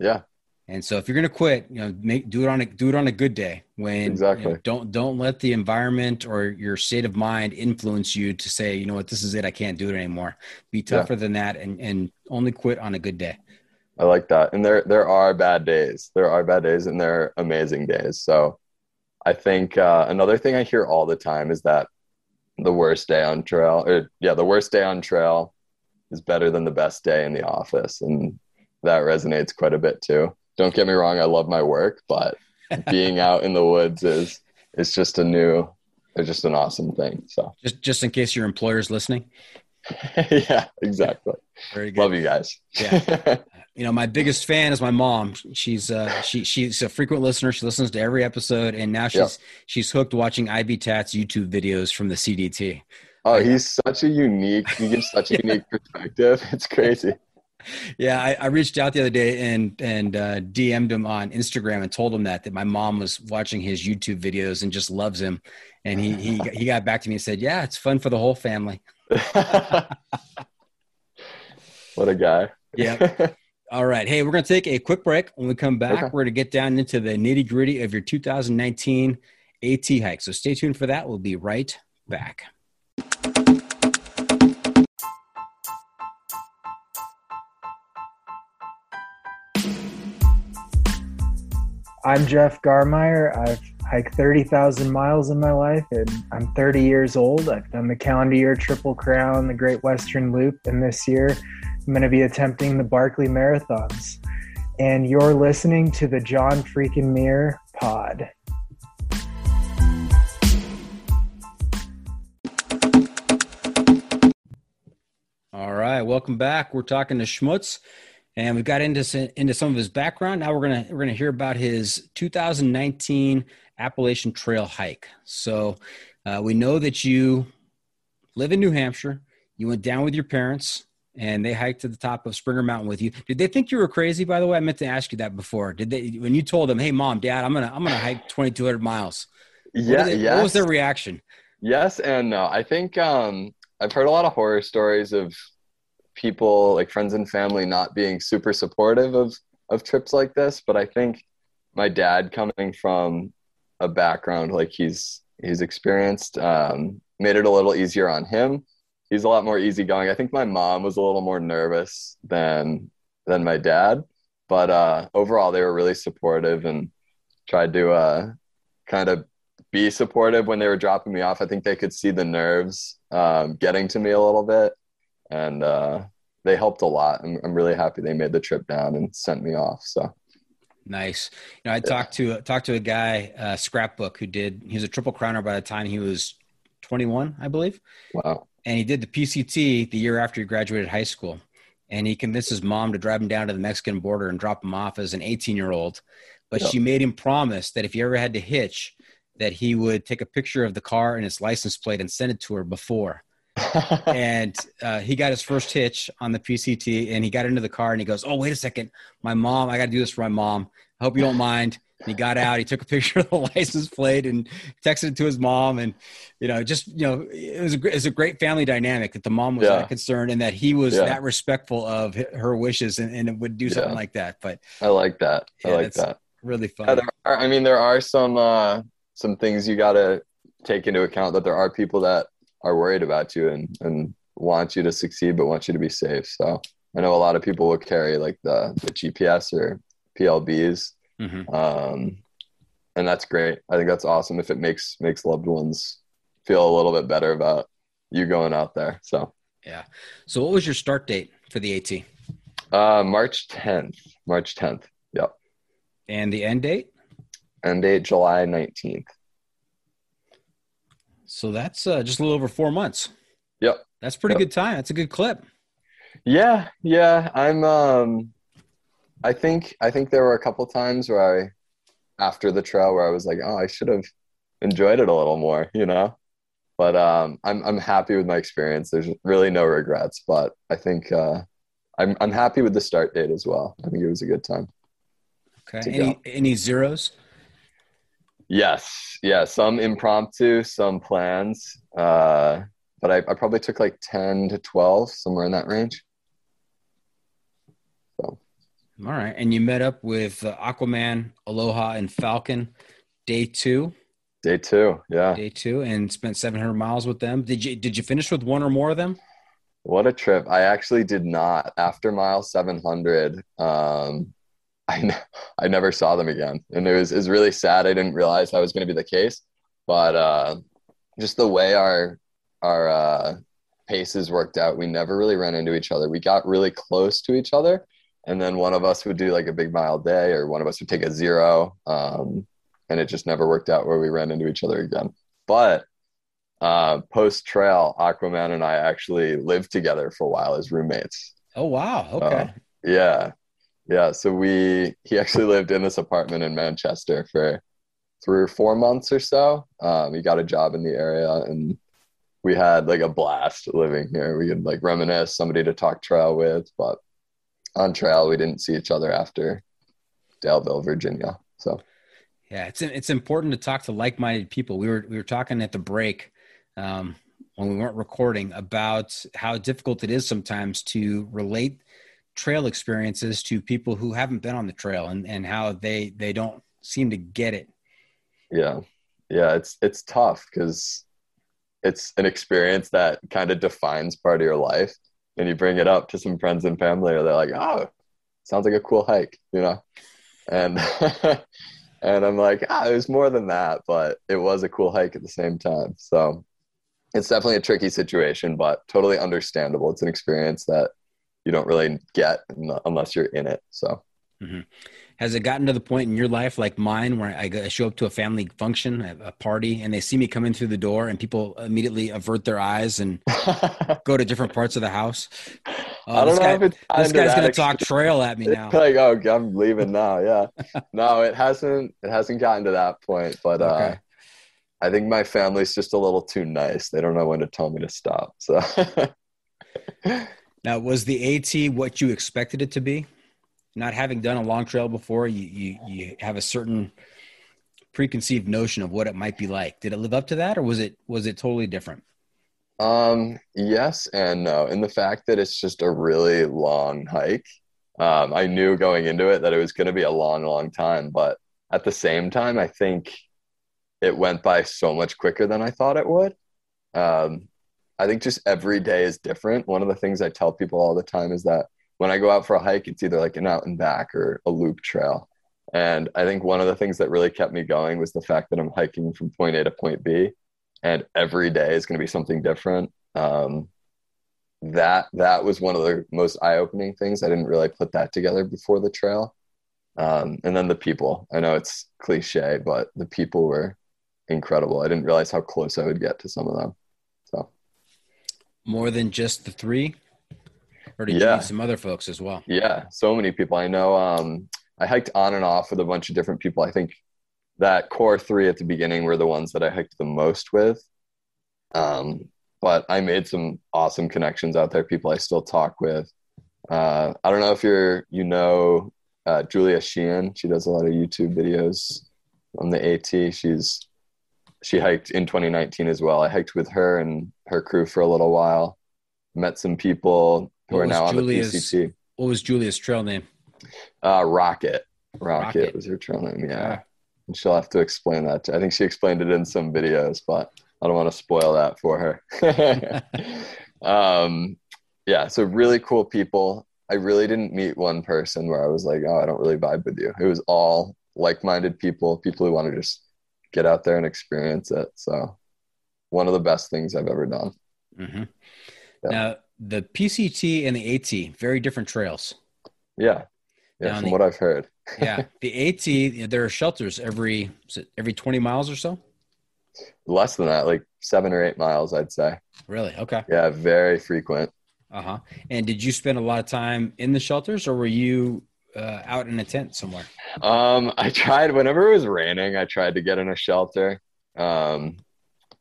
Yeah. And so if you're going to quit, you know, make do it on a do it on a good day when Exactly. you know, don't don't let the environment or your state of mind influence you to say, you know what, this is it, I can't do it anymore. Be Yeah. tougher than that and and only quit on a good day. I like that. And there there are bad days. There are bad days and there are amazing days. So I think uh, another thing I hear all the time is that the worst day on trail or yeah, the worst day on trail is better than the best day in the office. And that resonates quite a bit too. Don't get me wrong, I love my work, but being out in the woods is is just a new it's just an awesome thing. So Just just in case your employer's listening. yeah, exactly. Very good. Love you guys. Yeah. you know my biggest fan is my mom she's uh she she's a frequent listener she listens to every episode and now she's Yeah. she's hooked watching ib tats youtube videos from the cdt Oh, he's such a unique, he gives such a unique perspective. It's crazy. yeah I, I reached out the other day and and uh dm'd him on instagram and told him that that my mom was watching his youtube videos and just loves him and he he, he got back to me and said yeah it's fun for the whole family what a guy. yeah All right. Hey, we're going to take a quick break. When we come back, Okay. we're going to get down into the nitty gritty of your 2019 AT hike. So stay tuned for that. We'll be right back. I'm Jeff Garmire. I've hiked 30,000 miles in my life, and I'm 30 years old. I've done the calendar year Triple Crown, the Great Western Loop, and this year I'm going to be attempting the Barkley Marathons. And you're listening to the John Freakin' Muir pod. All right. Welcome back. We're talking to Schmutz and we've got into s- into some of his background. Now we're to we're to hear about his 2019 Appalachian Trail hike. So, uh, we know that you live in New Hampshire. You went down with your parents and they hiked to the top of Springer Mountain with you. Did they think you were crazy by the way? I meant to ask you that before. Did they when you told them, "Hey mom, dad, I'm to I'm to hike 2200 miles." What, Yeah, they- yes. what was their reaction? Yes and no. I think um, I've heard a lot of horror stories of people, like friends and family, not being super supportive of of trips like this. But I think my dad, coming from a background like he's he's experienced, um, made it a little easier on him. He's a lot more easygoing. I think my mom was a little more nervous than than my dad, but uh, overall they were really supportive and tried to uh, kind of be supportive when they were dropping me off. I think they could see the nerves um, getting to me a little bit, and uh, they helped a lot. I'm, I'm really happy they made the trip down and sent me off. So Nice. You know, I talked to talked to a guy, uh, Scrapbook, who did. He was a triple crowner by the time he was 21, I believe, wow, and he did the PCT the year after he graduated high school. And he convinced his mom to drive him down to the Mexican border and drop him off as an 18 year old. But Yep. she made him promise that if he ever had to hitch, that he would take a picture of the car and its license plate and send it to her before. and uh, he got his first hitch on the PCT, and he got into the car and he goes, "Oh, wait a second, my mom. I got to do this for my mom. I hope you don't mind." And he got out. He took a picture of the license plate and texted it to his mom, and you know, just you know, it was a it was a great family dynamic that the mom was Yeah. that concerned and that he was Yeah. that respectful of her wishes and, and would do something Yeah. like that. But I like that. I like that. really fun. Are, I mean, there are some uh, some things you got to take into account that there are people that are worried about you and and want you to succeed, but want you to be safe. So I know a lot of people will carry like the the GPS or PLBs, Mhm. um, and that's great. I think that's awesome if it makes makes loved ones feel a little bit better about you going out there. So Yeah. So, what was your start date for the AT uh, March 10th, March 10th. Yep, and the end date? end date July 19th. So that's uh, just a little over four months. Yep. That's pretty Yep. good time. That's a good clip. Yeah, yeah. I'm um I think I think there were a couple times where I after the trail where I was like, oh, I should have enjoyed it a little more, you know? But um I'm I'm happy with my experience. There's really no regrets, but I think uh I'm I'm happy with the start date as well. I think it was a good time. Okay. Any go. any zeros? Yes, yeah, some impromptu, some plans. Uh but I, I probably took like 10 to 12, somewhere in that range. All right, and you met up with uh, Aquaman, Aloha, and Falcon day two. Day two, yeah. Day two, and spent 700 miles with them. Did you did you finish with one or more of them? What a trip! I actually did not. After mile 700, um, I I never saw them again, and it was was really sad. I didn't realize that was going to be the case, but uh, just the way our our uh, paces worked out, we never really ran into each other. We got really close to each other, and then one of us would do like a big mile day, or one of us would take a zero, um, and it just never worked out where we ran into each other again. But uh, post trail, Aquaman and I actually lived together for a while as roommates. Oh wow! Okay. Uh, yeah, yeah. So we he actually lived in this apartment in Manchester for three or four months or so. Um, he got a job in the area, and we had like a blast living here. We could like reminisce, somebody to talk trail with, but on trail we didn't see each other after Daleville, Virginia. So. Yeah, it's it's important to talk to like-minded people. We were we were talking at the break um, when we weren't recording about how difficult it is sometimes to relate trail experiences to people who haven't been on the trail and, and how they they don't seem to get it yeah yeah it's it's tough because it's an experience that kind of defines part of your life and you bring it up to some friends and family or they're like oh sounds like a cool hike you know and and i'm like ah it was more than that but it was a cool hike at the same time so it's definitely a tricky situation, but totally understandable. It's an experience that you don't really get unless you're in it. So, mm-hmm. has it gotten to the point in your life like mine where I show up to a family function, a party, and they see me come in through the door, and people immediately avert their eyes and go to different parts of the house? Uh, I don't know guy, if it's this guy's gonna talk trail at me now. like, oh, I'm leaving now. Yeah, no, it hasn't. It hasn't gotten to that point, but okay. uh, I think my family's just a little too nice. They don't know when to tell me to stop. So now was the AT what you expected it to be? Not having done a long trail before, you you, you have a certain preconceived notion of what it might be like. Did it live up to that or was it was it totally different? Um yes and no. In the fact that it's just a really long hike. Um, I knew going into it that it was going to be a long, long time, but at the same time, I think it went by so much quicker than I thought it would. Um, I think just every day is different. One of the things I tell people all the time is that when I go out for a hike, it's either like an out and back or a loop trail. And I think one of the things that really kept me going was the fact that I'm hiking from point A to point B, and every day is going to be something different. Um, that that was one of the most eye-opening things. I didn't really put that together before the trail. Um, and then the people. I know it's cliche, but the people were incredible. I didn't realize how close I would get to some of them. So more than just the three, or did yeah. you meet some other folks as well? Yeah, so many people. I know. Um, I hiked on and off with a bunch of different people. I think that core three at the beginning were the ones that I hiked the most with. Um, but I made some awesome connections out there. People I still talk with. Uh, I don't know if you're you know uh, Julia Sheehan. She does a lot of YouTube videos on the AT. She's she hiked in 2019 as well. I hiked with her and her crew for a little while. Met some people who what are now Julia's, on the PCT. What was Julia's trail name? Uh, Rocket. Rocket. Rocket. was her trail name. Yeah. yeah. And she'll have to explain that. I think she explained it in some videos, but I don't want to spoil that for her. um, yeah. So really cool people. I really didn't meet one person where I was like, oh, I don't really vibe with you. It was all like-minded people, people who want to just get out there and experience it. So, one of the best things I've ever done. Mm-hmm. Yeah. Now, the PCT and the AT, very different trails. Yeah. Yeah, from the, what I've heard. yeah. The AT, there are shelters every every 20 miles or so? Less than that, like seven or eight miles, I'd say. Really? Okay. Yeah, very frequent. Uh huh. And did you spend a lot of time in the shelters or were you uh, out in a tent somewhere? Um, I tried whenever it was raining. I tried to get in a shelter, um,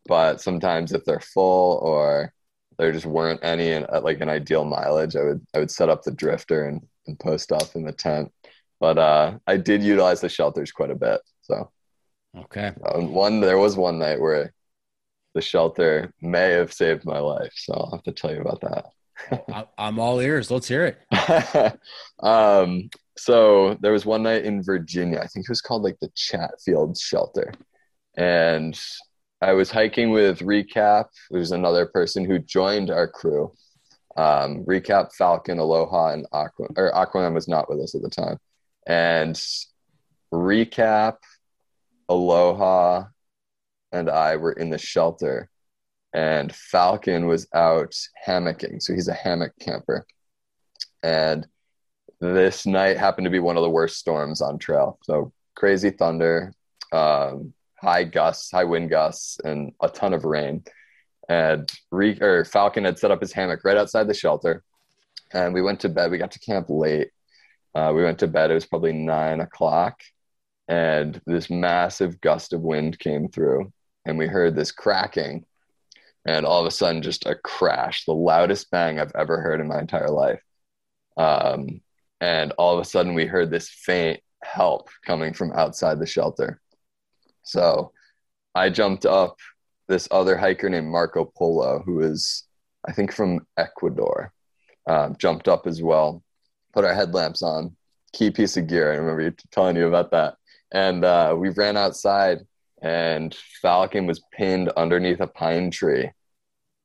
but sometimes if they're full or there just weren't any in, at like an ideal mileage, I would I would set up the drifter and, and post up in the tent. But uh, I did utilize the shelters quite a bit. So okay, um, one there was one night where the shelter may have saved my life. So I'll have to tell you about that. I'm all ears. Let's hear it. um, so there was one night in Virginia. I think it was called like the Chatfield Shelter, and I was hiking with Recap. There's another person who joined our crew. Um, Recap, Falcon, Aloha, and Aqua. Or Aquaman was not with us at the time, and Recap, Aloha, and I were in the shelter, and Falcon was out hammocking. So he's a hammock camper, and this night happened to be one of the worst storms on trail. So crazy thunder, um, high gusts, high wind gusts, and a ton of rain. And Re- or Falcon had set up his hammock right outside the shelter, and we went to bed. We got to camp late. Uh, we went to bed. It was probably nine o'clock, and this massive gust of wind came through, and we heard this cracking, and all of a sudden, just a crash, the loudest bang I've ever heard in my entire life. Um, and all of a sudden, we heard this faint help coming from outside the shelter. So I jumped up. This other hiker named Marco Polo, who is, I think, from Ecuador, um, jumped up as well, put our headlamps on, key piece of gear. I remember telling you about that. And uh, we ran outside, and Falcon was pinned underneath a pine tree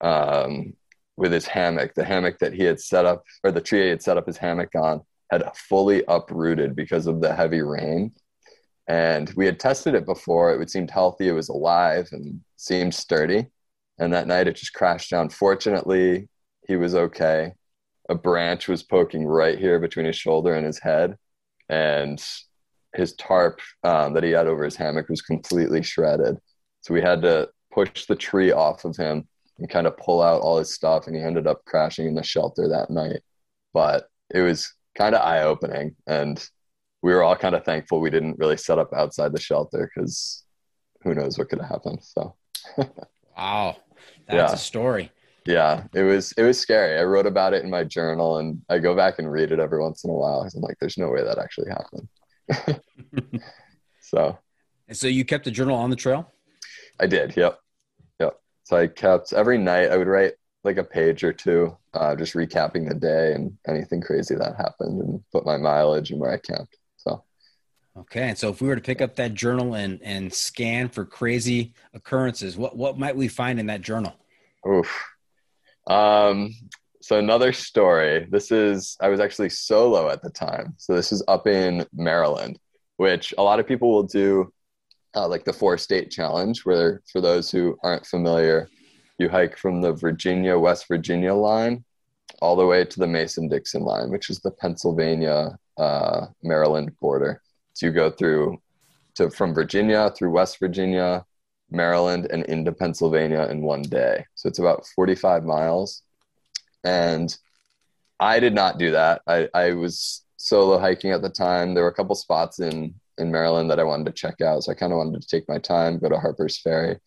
um, with his hammock. The hammock that he had set up, or the tree he had set up his hammock on, had fully uprooted because of the heavy rain and we had tested it before. It seemed healthy. It was alive and seemed sturdy. And that night it just crashed down. Fortunately, he was okay. A branch was poking right here between his shoulder and his head. And his tarp um, that he had over his hammock was completely shredded. So we had to push the tree off of him and kind of pull out all his stuff. And he ended up crashing in the shelter that night. But it was kind of eye opening. And we were all kind of thankful we didn't really set up outside the shelter because who knows what could have happened. So, wow, that's yeah. a story. Yeah, it was it was scary. I wrote about it in my journal, and I go back and read it every once in a while. I'm like, there's no way that actually happened. so, and so you kept the journal on the trail. I did. Yep. Yep. So I kept every night. I would write like a page or two, uh, just recapping the day and anything crazy that happened, and put my mileage and where I camped. Okay, and so if we were to pick up that journal and and scan for crazy occurrences, what what might we find in that journal? Oof. Um, so another story. This is I was actually solo at the time, so this is up in Maryland, which a lot of people will do, uh, like the four state challenge, where for those who aren't familiar, you hike from the Virginia West Virginia line all the way to the Mason Dixon line, which is the Pennsylvania uh, Maryland border. So you go through to from Virginia through West Virginia, Maryland, and into Pennsylvania in one day. So it's about 45 miles. And I did not do that. I, I was solo hiking at the time. There were a couple spots in in Maryland that I wanted to check out. So I kind of wanted to take my time, go to Harper's Ferry.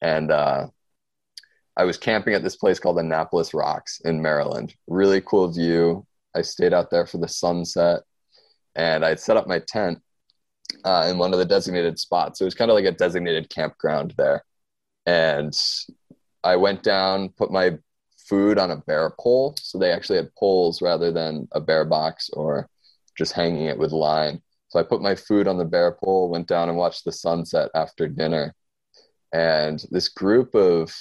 And uh, I was camping at this place called Annapolis Rocks in Maryland. Really cool view. I stayed out there for the sunset and I'd set up my tent uh, in one of the designated spots. So it was kind of like a designated campground there. And I went down, put my food on a bear pole. So they actually had poles rather than a bear box or just hanging it with line. So I put my food on the bear pole, went down and watched the sunset after dinner. And this group of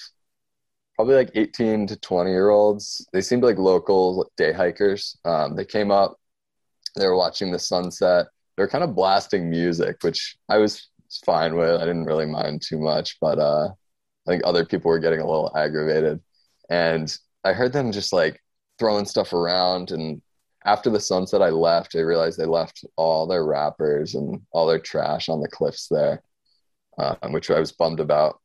probably like 18 to 20 year olds, they seemed like local day hikers. Um, they came up, they were watching the sunset they're kind of blasting music, which I was fine with. I didn't really mind too much, but uh, I think other people were getting a little aggravated. And I heard them just like throwing stuff around. And after the sunset, I left. I realized they left all their wrappers and all their trash on the cliffs there, um, which I was bummed about.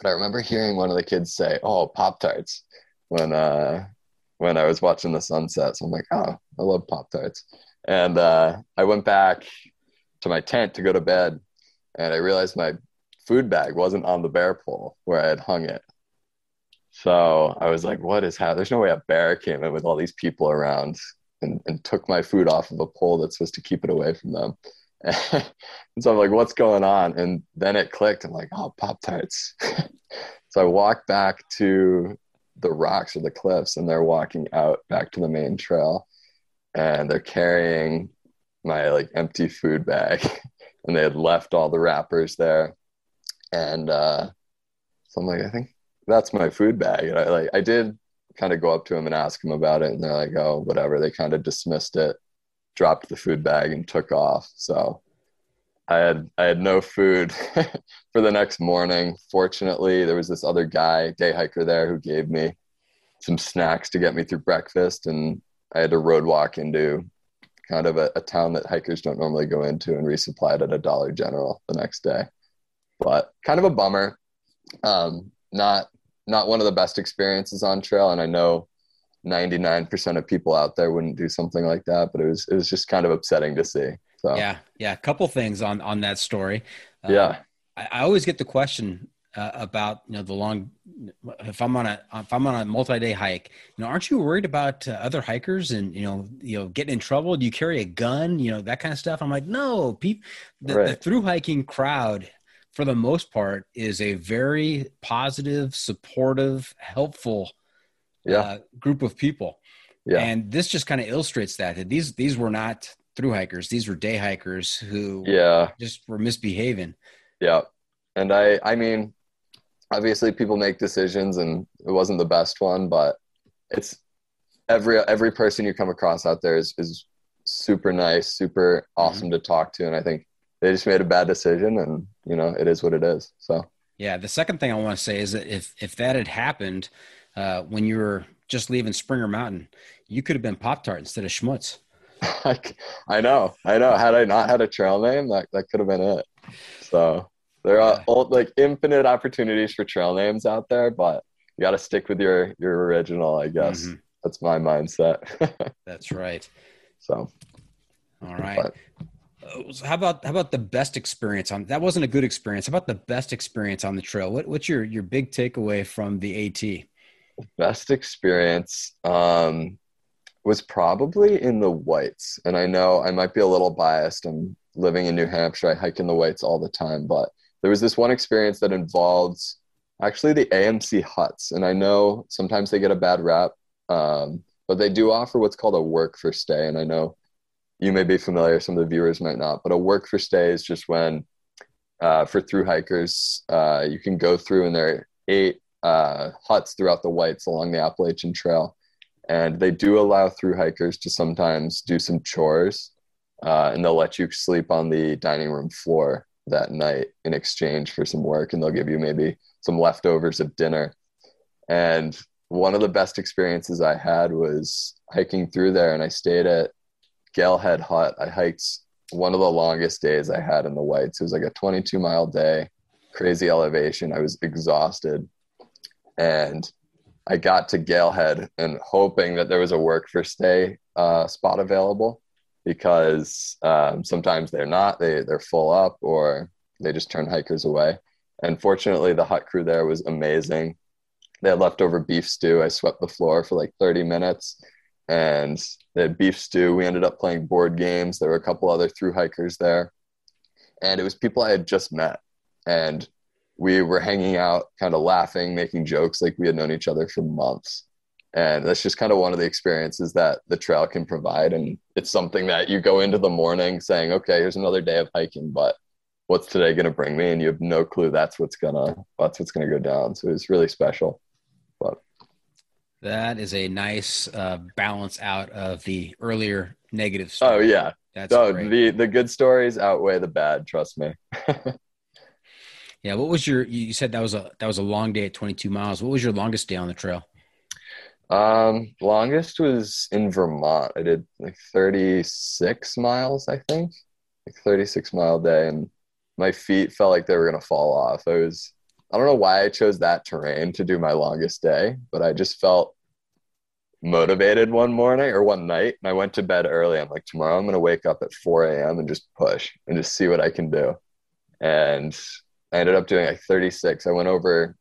But I remember hearing one of the kids say, "Oh, Pop Tarts," when uh, when I was watching the sunset. So I'm like, "Oh, I love Pop Tarts." And uh, I went back to my tent to go to bed, and I realized my food bag wasn't on the bear pole where I had hung it. So I was like, what is happening? There's no way a bear came in with all these people around and, and took my food off of a pole that's supposed to keep it away from them. and so I'm like, what's going on? And then it clicked. I'm like, oh, Pop Tarts. so I walked back to the rocks or the cliffs, and they're walking out back to the main trail and they're carrying my like empty food bag, and they had left all the wrappers there, and uh, so I'm like, I think that's my food bag, and I like I did kind of go up to him and ask him about it, and they're like, oh, whatever. They kind of dismissed it, dropped the food bag, and took off. So I had I had no food for the next morning. Fortunately, there was this other guy, day hiker there, who gave me some snacks to get me through breakfast, and I had to road walk into kind of a, a town that hikers don't normally go into and resupplied at a Dollar General the next day. But kind of a bummer. Um, not not one of the best experiences on trail, and I know 99% of people out there wouldn't do something like that, but it was it was just kind of upsetting to see. So yeah, yeah, a couple things on on that story. Uh, yeah, I, I, always get the question uh, about you know the long. If I'm on a if I'm on a multi day hike, you know, aren't you worried about uh, other hikers and you know you know getting in trouble? Do you carry a gun? You know that kind of stuff. I'm like, no, people. The, right. the through hiking crowd, for the most part, is a very positive, supportive, helpful yeah. Uh, group of people. Yeah. And this just kind of illustrates that, that these these were not through hikers. These were day hikers who yeah just were misbehaving. Yeah. And I I mean obviously people make decisions and it wasn't the best one, but it's every every person you come across out there is is super nice, super mm-hmm. awesome mm-hmm. to talk to and I think they just made a bad decision and you know it is what it is. So yeah, the second thing I want to say is that if if that had happened uh, when you were just leaving Springer Mountain, you could have been Pop Tart instead of Schmutz. I know, I know. Had I not had a trail name, that that could have been it. So there are yeah. like infinite opportunities for trail names out there, but you got to stick with your your original. I guess mm-hmm. that's my mindset. that's right. So, all right. But, uh, how about how about the best experience on that wasn't a good experience how about the best experience on the trail what, what's your your big takeaway from the at best experience um was probably in the whites. And I know I might be a little biased. I'm living in New Hampshire. I hike in the whites all the time. But there was this one experience that involves actually the AMC huts. And I know sometimes they get a bad rap, um, but they do offer what's called a work for stay. And I know you may be familiar, some of the viewers might not, but a work for stay is just when uh, for through hikers, uh, you can go through and there are eight uh, huts throughout the whites along the Appalachian Trail and they do allow through hikers to sometimes do some chores uh, and they'll let you sleep on the dining room floor that night in exchange for some work and they'll give you maybe some leftovers of dinner. And one of the best experiences i had was hiking through there and i stayed at galehead hut. I hiked one of the longest days i had in the whites. It was like a 22 mile day crazy elevation. I was exhausted. And I got to Galehead and hoping that there was a work for stay uh, spot available because um, sometimes they're not, they, they're full up or they just turn hikers away. And fortunately, the hut crew there was amazing. They had leftover beef stew. I swept the floor for like 30 minutes and they had beef stew. We ended up playing board games. There were a couple other through hikers there. And it was people I had just met. And we were hanging out, kind of laughing, making jokes like we had known each other for months. And that's just kind of one of the experiences that the trail can provide. And it's something that you go into the morning saying, okay, here's another day of hiking, but what's today going to bring me? And you have no clue that's what's gonna, that's what's going to go down. So it's really special. But that is a nice uh, balance out of the earlier negative. Story. Oh yeah. That's no, great. the, the good stories outweigh the bad. Trust me. Yeah. What was your? You said that was a that was a long day at 22 miles. What was your longest day on the trail? Um, longest was in Vermont. I did like 36 miles, I think, like 36 mile day, and my feet felt like they were gonna fall off. I was, I don't know why I chose that terrain to do my longest day, but I just felt motivated one morning or one night, and I went to bed early. I'm like, tomorrow I'm gonna wake up at 4 a.m. and just push and just see what I can do. And I ended up doing like 36. I went over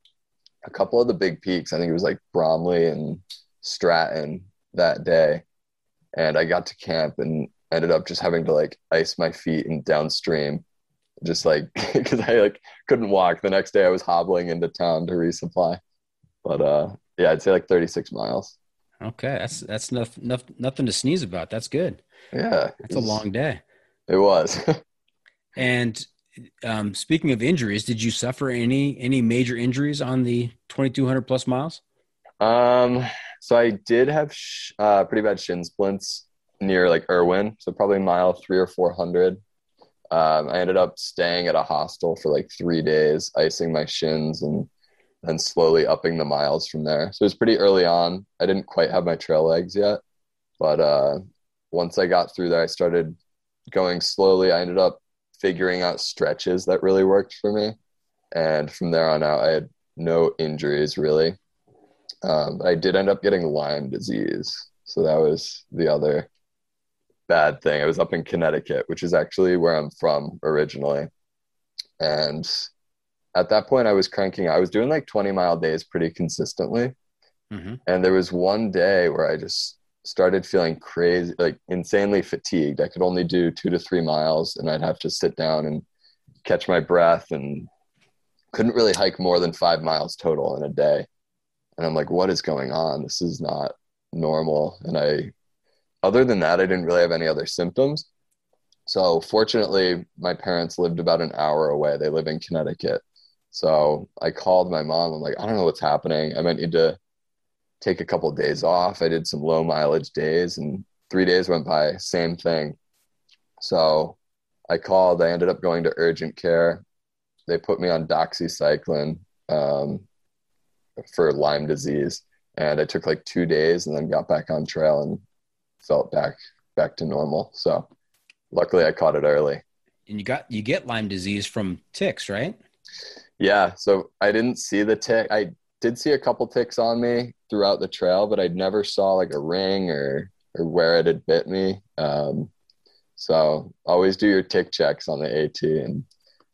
a couple of the big peaks. I think it was like Bromley and Stratton that day. And I got to camp and ended up just having to like ice my feet and downstream just like because I like couldn't walk. The next day I was hobbling into town to resupply. But uh yeah, I'd say like 36 miles. Okay, that's that's nothing nothing to sneeze about. That's good. Yeah, that's a long day. It was. and um, speaking of injuries, did you suffer any any major injuries on the 2200 plus miles? Um, so I did have sh- uh, pretty bad shin splints near like Erwin, so probably mile three or four hundred. Um, I ended up staying at a hostel for like three days, icing my shins and then slowly upping the miles from there. So it was pretty early on. I didn't quite have my trail legs yet, but uh, once I got through there, I started going slowly. I ended up figuring out stretches that really worked for me, and from there on out, I had no injuries really. Um, I did end up getting Lyme disease, so that was the other bad thing. I was up in Connecticut, which is actually where I'm from originally. And at that point, I was cranking. I was doing like 20 mile days pretty consistently. Mm-hmm. And there was one day where I just started feeling crazy, like insanely fatigued. I could only do two to three miles, and I'd have to sit down and catch my breath and couldn't really hike more than five miles total in a day. And I'm like, what is going on? This is not normal. And I other than that, I didn't really have any other symptoms. So fortunately, my parents lived about an hour away. They live in Connecticut. So I called my mom. I'm like, I don't know what's happening. I might need to take a couple of days off. I did some low mileage days, and three days went by, same thing. So I called. I ended up going to urgent care. They put me on doxycycline um, for Lyme disease, and it took like two days, and then got back on trail and felt back back to normal. So luckily I caught it early. And you got you get Lyme disease from ticks, right? Yeah. So I didn't see the tick. I did see a couple ticks on me throughout the trail, but I never saw like a ring or or where it had bit me. Um, so always do your tick checks on the AT and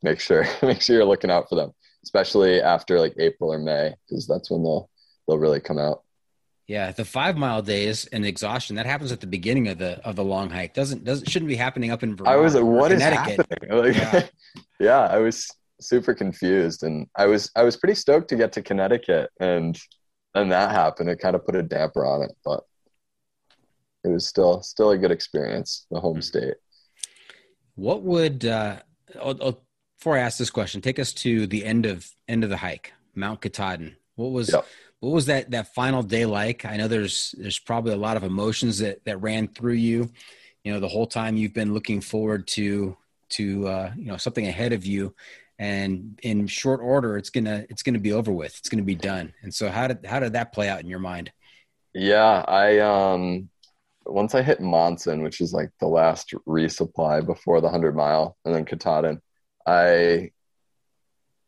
make sure make sure you're looking out for them, especially after like April or May, because that's when they'll they'll really come out. Yeah, the five mile days and exhaustion that happens at the beginning of the of the long hike. Doesn't doesn't shouldn't be happening up in Vermont. I was like, what is happening? Like, yeah. yeah, I was super confused, and I was I was pretty stoked to get to Connecticut, and and that happened. It kind of put a damper on it, but it was still still a good experience. The home hmm. state. What would uh, I'll, I'll, before I ask this question, take us to the end of end of the hike, Mount Katahdin. What was yep what was that that final day like? I know there's there's probably a lot of emotions that that ran through you. You know, the whole time you've been looking forward to to uh, you know something ahead of you, and in short order, it's gonna it's gonna be over with. It's gonna be done. And so, how did how did that play out in your mind? Yeah, I um once I hit Monson, which is like the last resupply before the hundred mile, and then Katahdin, I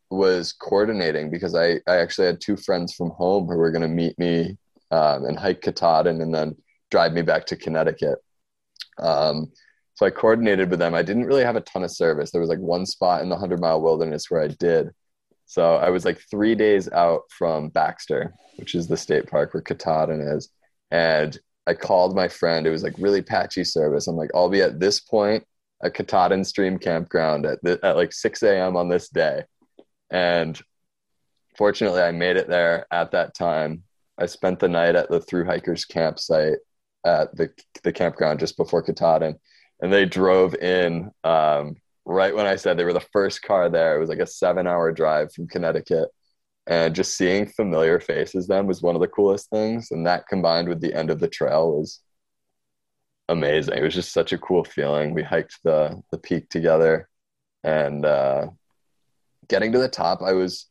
was coordinating because I, I actually had two friends from home who were going to meet me um, and hike Katahdin and then drive me back to Connecticut. Um, so I coordinated with them. I didn't really have a ton of service. There was like one spot in the 100 mile wilderness where I did. So I was like three days out from Baxter, which is the state park where Katahdin is. And I called my friend. It was like really patchy service. I'm like, I'll be at this point at Katahdin Stream Campground at, the, at like 6 a.m. on this day. And fortunately, I made it there at that time. I spent the night at the through hikers campsite at the the campground just before Katahdin, and they drove in um, right when I said they were the first car there. It was like a seven hour drive from Connecticut, and just seeing familiar faces then was one of the coolest things. And that combined with the end of the trail was amazing. It was just such a cool feeling. We hiked the the peak together, and uh, getting to the top, I was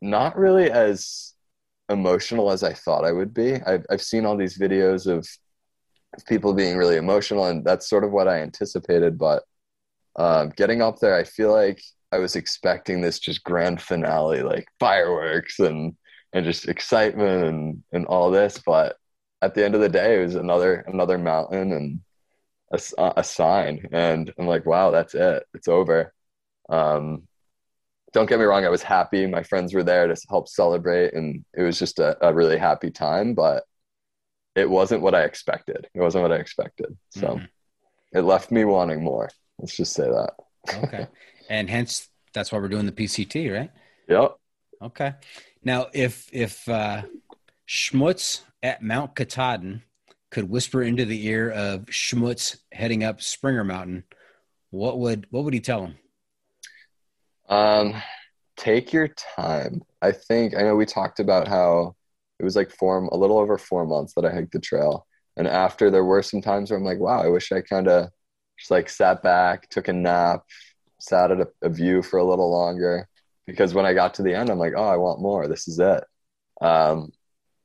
not really as emotional as I thought I would be. I've, I've seen all these videos of, of people being really emotional, and that's sort of what I anticipated. But um, getting up there, I feel like I was expecting this just grand finale, like fireworks and and just excitement and and all this. But at the end of the day, it was another another mountain and a, a sign, and I'm like, wow, that's it. It's over. Um, don't get me wrong, I was happy. My friends were there to help celebrate, and it was just a, a really happy time. But it wasn't what I expected. It wasn't what I expected. So mm-hmm. it left me wanting more. Let's just say that. okay. And hence, that's why we're doing the PCT, right? Yep. Okay. Now, if if uh, Schmutz at Mount Katahdin could whisper into the ear of Schmutz heading up Springer Mountain, what would what would he tell him? Um, take your time. I think I know we talked about how it was like four a little over four months that I hiked the trail, and after there were some times where I'm like, wow, I wish I kind of just like sat back, took a nap, sat at a, a, view for a little longer. Because when I got to the end, I'm like, oh, I want more. This is it. Um,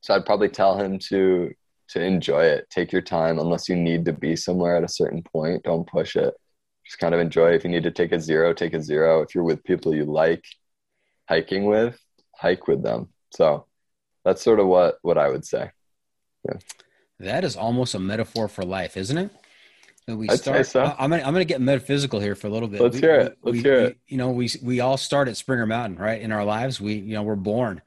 so I'd probably tell him to to enjoy it. Take your time, unless you need to be somewhere at a certain point. Don't push it. Just kind of enjoy. If you need to take a zero, take a zero. If you're with people you like hiking with, hike with them. So that's sort of what what I would say. Yeah. That is almost a metaphor for life, isn't it? we I'd start. So. I'm gonna I'm gonna get metaphysical here for a little bit. Let's we, hear it. Let's we, hear we, it. You know, we we all start at Springer Mountain, right? In our lives, we you know we're born,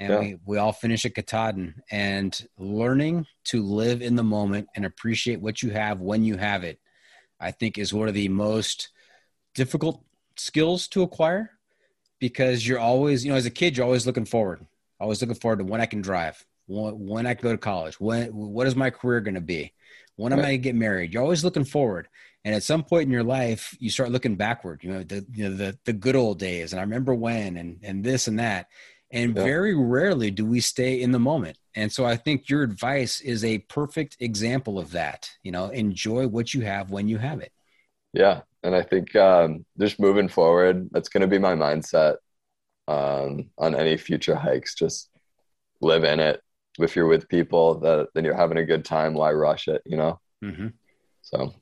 and yeah. we we all finish at Katahdin. And learning to live in the moment and appreciate what you have when you have it, I think, is one of the most difficult skills to acquire, because you're always you know as a kid you're always looking forward, always looking forward to when I can drive, when, when I can go to college, when what is my career going to be when am I going to get married? You're always looking forward. And at some point in your life, you start looking backward, you know, the, you know, the, the good old days. And I remember when, and, and this and that. And yeah. very rarely do we stay in the moment. And so I think your advice is a perfect example of that. You know, enjoy what you have when you have it. Yeah. And I think um, just moving forward, that's going to be my mindset um, on any future hikes. Just live in it, if you're with people that then you're having a good time why rush it you know? Mm-hmm. so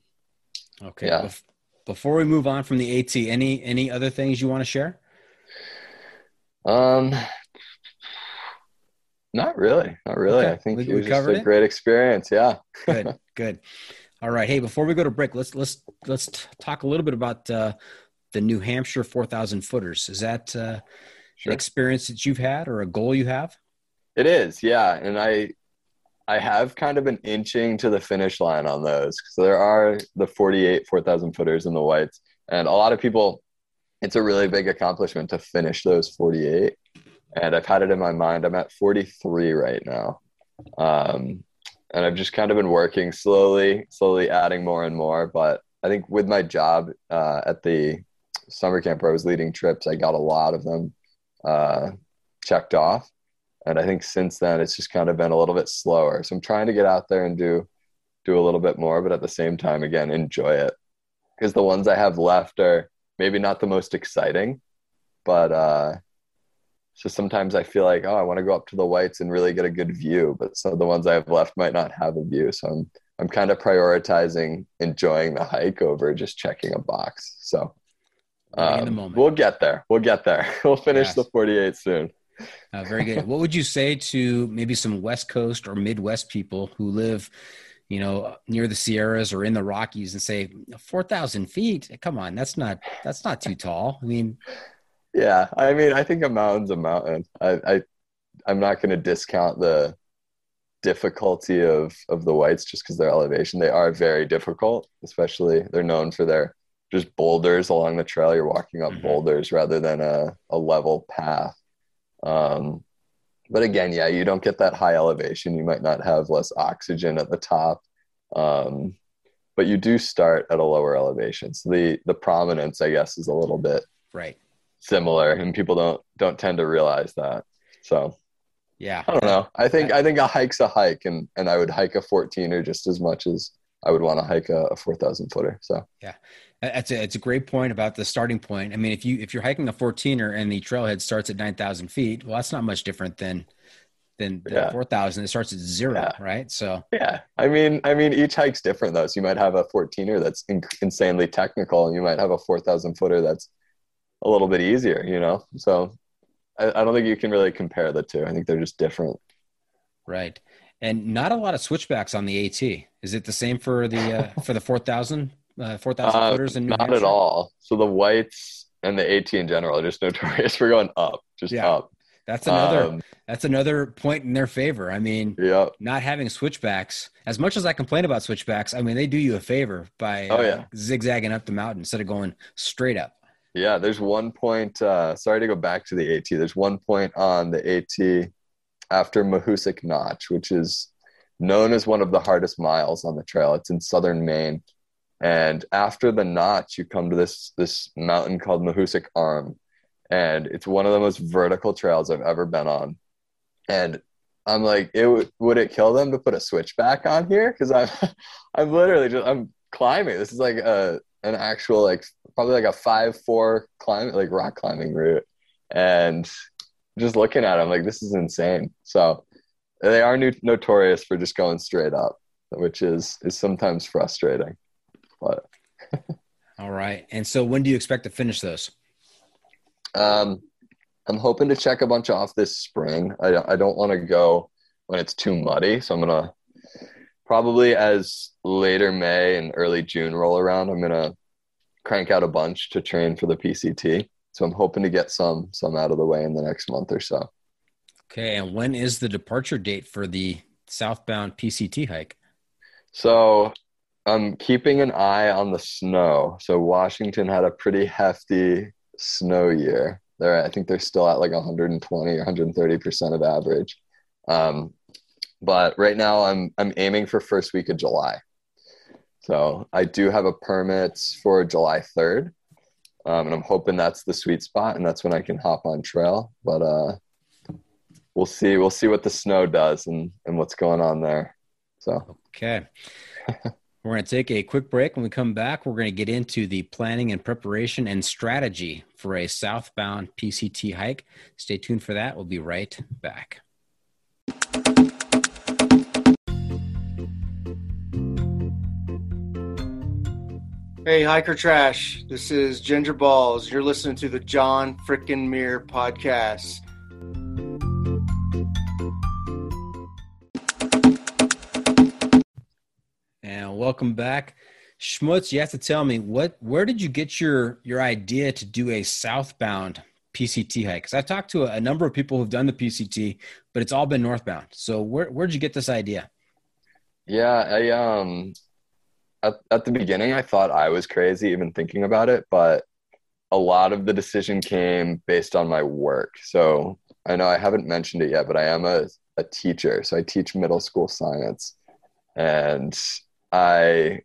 okay. yeah. Bef- before we move on from the at any any other things you want to share? Um not really not really. Okay. i think we, it was just a it? great experience yeah. Good good. All right hey before we go to break let's let's let's talk a little bit about uh, the new hampshire 4000 footers. Is that uh, sure. experience that you've had or a goal you have it is, yeah, and I I have kind of been inching to the finish line on those. So there are the 48 4,000 footers in the whites, and a lot of people, it's a really big accomplishment to finish those 48. And I've had it in my mind. I'm at 43 right now, um, and I've just kind of been working slowly, slowly adding more and more. But I think with my job uh, at the summer camp where I was leading trips, I got a lot of them uh, checked off and I think since then it's just kind of been a little bit slower. So I'm trying to get out there and do do a little bit more, but at the same time, again, enjoy it because the ones I have left are maybe not the most exciting, but uh, so sometimes I feel like oh, I want to go up to the whites and really get a good view, but some of the ones I have left might not have a view. So I'm I'm kind of prioritizing enjoying the hike over just checking a box. So um, we'll get there. We'll get there. We'll finish yes. the 48 soon. Uh, very good. what would you say to maybe some West Coast or Midwest people who live, you know, near the Sierras or in the Rockies and say four thousand feet? Come on, that's not that's not too tall. I mean, yeah, I mean, I think a mountain's a mountain. I, I I'm not going to discount the difficulty of of the whites just because their elevation. They are very difficult, especially they're known for their just boulders along the trail. You're walking up mm-hmm. boulders rather than a, a level path. Um, but again, yeah, you don't get that high elevation. You might not have less oxygen at the top, um, but you do start at a lower elevation. So the the prominence, I guess, is a little bit right similar, and people don't don't tend to realize that. So yeah, I don't know. I think I think a hike's a hike, and and I would hike a 14er just as much as I would want to hike a, a 4,000 footer. So yeah, that's a, it's a great point about the starting point. I mean, if you, if you're hiking a 14er and the trailhead starts at 9,000 feet, well, that's not much different than, than yeah. 4,000. It starts at zero, yeah. right? So, yeah, I mean, I mean, each hike's different though. So you might have a 14er that's in, insanely technical and you might have a 4,000 footer that's a little bit easier, you know? So I, I don't think you can really compare the two. I think they're just different. Right and not a lot of switchbacks on the AT. Is it the same for the uh, for the four thousand uh, four thousand uh, footers in New Not Hampshire? at all. So the whites and the AT in general are just notorious for going up, just yeah. up. That's another um, that's another point in their favor. I mean, yeah. not having switchbacks. As much as I complain about switchbacks, I mean they do you a favor by oh, yeah. uh, zigzagging up the mountain instead of going straight up. Yeah, there's one point. Uh, sorry to go back to the AT. There's one point on the AT after Mahoosuc Notch, which is known as one of the hardest miles on the trail. It's in southern Maine. And after the notch, you come to this this mountain called Mahoosuc Arm. And it's one of the most vertical trails I've ever been on. And I'm like, it would would it kill them to put a switchback on here? Because I'm I'm literally just I'm climbing. This is like a an actual like probably like a five four climb like rock climbing route. And just looking at them like this is insane. So they are new, notorious for just going straight up, which is is sometimes frustrating. But all right. And so when do you expect to finish those? Um, I'm hoping to check a bunch off this spring. I, I don't want to go when it's too muddy, so I'm gonna probably as later May and early June roll around. I'm gonna crank out a bunch to train for the PCT. So I'm hoping to get some some out of the way in the next month or so. Okay, and when is the departure date for the southbound PCT hike? So I'm keeping an eye on the snow. So Washington had a pretty hefty snow year. They're, I think they're still at like 120 or 130 percent of average. Um, but right now, I'm I'm aiming for first week of July. So I do have a permit for July 3rd, um, and I'm hoping that's the sweet spot, and that's when I can hop on trail. But uh, we'll see. We'll see what the snow does and and what's going on there. So okay. We're going to take a quick break. When we come back, we're going to get into the planning and preparation and strategy for a southbound PCT hike. Stay tuned for that. We'll be right back. Hey, hiker trash. This is Ginger Balls. You're listening to the John Frickin' Muir podcast. And welcome back. Schmutz, you have to tell me what where did you get your your idea to do a southbound PCT hike? Because I've talked to a, a, number of people who've done the PCT, but it's all been northbound. So where where'd you get this idea? Yeah, I um at, at the beginning I thought I was crazy even thinking about it, but a lot of the decision came based on my work. So I know I haven't mentioned it yet, but I am a, a teacher. So I teach middle school science. And I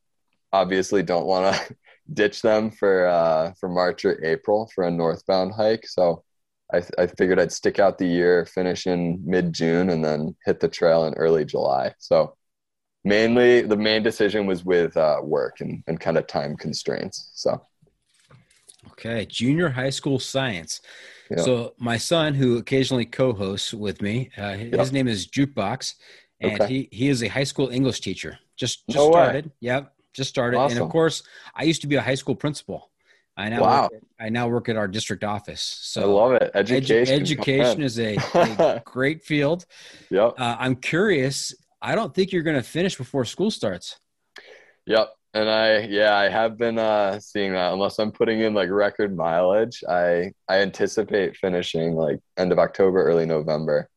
obviously don't want to ditch them for uh, for March or April for a northbound hike. So I, I figured I'd stick out the year, finish in mid June, and then hit the trail in early July. So mainly the main decision was with uh, work and, and kind of time constraints. So okay, junior high school science. Yeah. So my son, who occasionally co-hosts with me, uh, his yeah. name is Jukebox, and okay. he he is a high school English teacher. Just just no started. Way. Yep, just started. Awesome. And of course, I used to be a high school principal. I now wow. At, I now work at our district office. So I love it. Education. Edu- education is a, a great field. Yep. Uh, I'm curious. I don't think you're going to finish before school starts. Yep. And I, yeah, I have been uh, seeing that. Unless I'm putting in like record mileage, I I anticipate finishing like end of October, early November,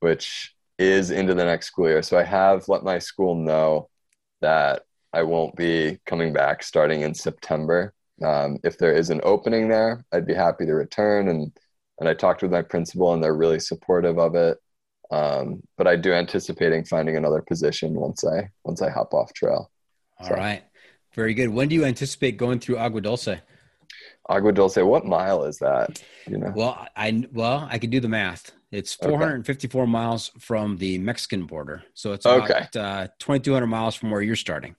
which is into the next school year. So I have let my school know that I won't be coming back starting in September. Um, if there is an opening there, I'd be happy to return. And and I talked with my principal, and they're really supportive of it. Um, but I do anticipating finding another position once I once I hop off trail. All so. right, very good. When do you anticipate going through Agua Dulce? Agua Dulce, what mile is that? You know. Well, I well I can do the math. It's 454 okay. miles from the Mexican border, so it's about okay. uh, 2,200 miles from where you're starting.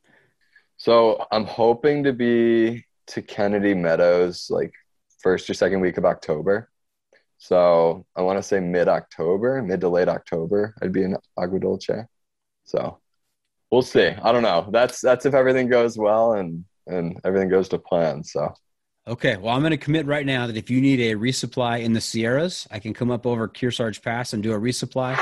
So I'm hoping to be to Kennedy Meadows like first or second week of October. So I want to say mid October, mid to late October, I'd be in Agua Dulce. So we'll see. I don't know. That's that's if everything goes well and and everything goes to plan. So Okay, well, I'm going to commit right now that if you need a resupply in the Sierras, I can come up over Kearsarge Pass and do a resupply,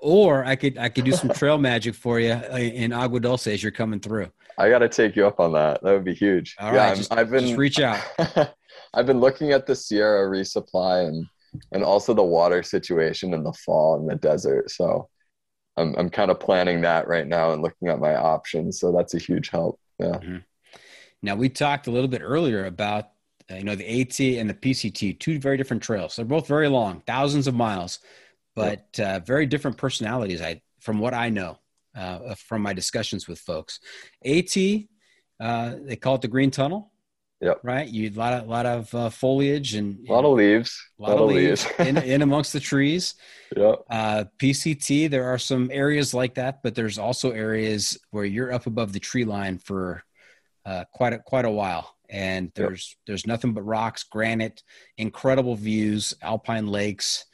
or I could I could do some trail magic for you uh, in Agua Dulce as you're coming through. I got to take you up on that. That would be huge. All yeah, right, just, I've been reach out. I've been looking at the Sierra resupply and and also the water situation in the fall in the desert. So I'm I'm kind of planning that right now and looking at my options. So that's a huge help. Yeah. Mm-hmm. Now we talked a little bit earlier about you know, the AT and the PCT, two very different trails. They're both very long, thousands of miles, but uh, very different personalities. I, from what I know, uh, from my discussions with folks. AT, uh, they call it the Green Tunnel. Yep. Right. You a lot of lot of uh, foliage and A lot of leaves. a lot, of leaves, in, in amongst the trees. Yep. Uh, PCT, there are some areas like that, but there's also areas where you're up above the tree line for uh, quite a, quite a while, and there's there's nothing but rocks, granite, incredible views, alpine lakes.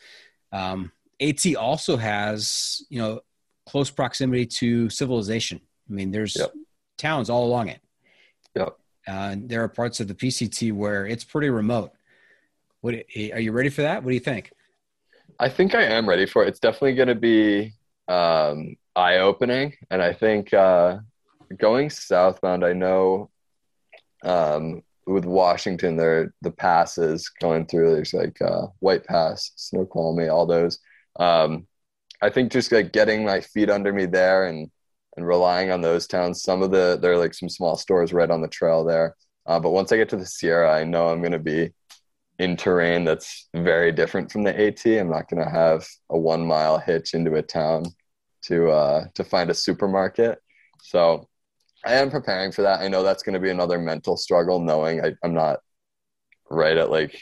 Um, AT also has you know close proximity to civilization. I mean, there's Yep. towns all along it. Yep. Uh, there are parts of the PCT where it's pretty remote. What are you ready for that? What do you think? I think I am ready for it. It's definitely going to be um, eye opening. And I think uh, going southbound, I know um, with Washington, there the passes going through, there's like uh, White Pass, Snoqualmie, all those. Um, I think just like getting my feet under me there and and relying on those towns. Some of the there are like some small stores right on the trail there. Uh, but once I get to the Sierra, I know I'm going to be in terrain that's very different from the AT. I'm not going to have a one mile hitch into a town to uh, to find a supermarket. So I am preparing for that. I know that's going to be another mental struggle, knowing I, I'm not right at like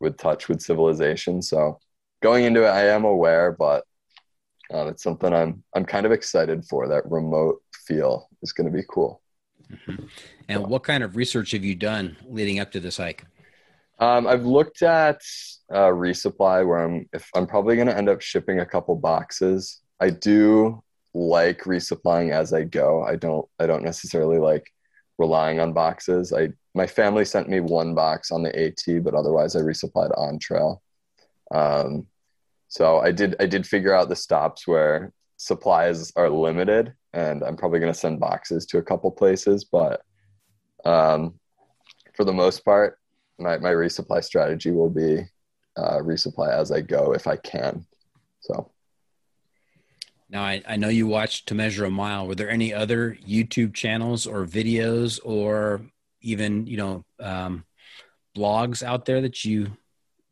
with touch with civilization. So going into it, I am aware, but uh, it's something I'm I'm kind of excited for. That remote feel is going to be cool. And what kind of research have you done leading up to this hike? Um, I've looked at uh, resupply where I'm if I'm probably going to end up shipping a couple boxes. I do like resupplying as I go. I don't I don't necessarily like relying on boxes. I my family sent me one box on the AT, but otherwise I resupplied on trail. Um, so I did I did figure out the stops where supplies are limited, and I'm probably going to send boxes to a couple places, but um, for the most part, my, my resupply strategy will be uh, resupply as I go if I can. So Now, I, I know you watched To Measure a Mile. Were there any other YouTube channels or videos or even, you know, um, blogs out there that you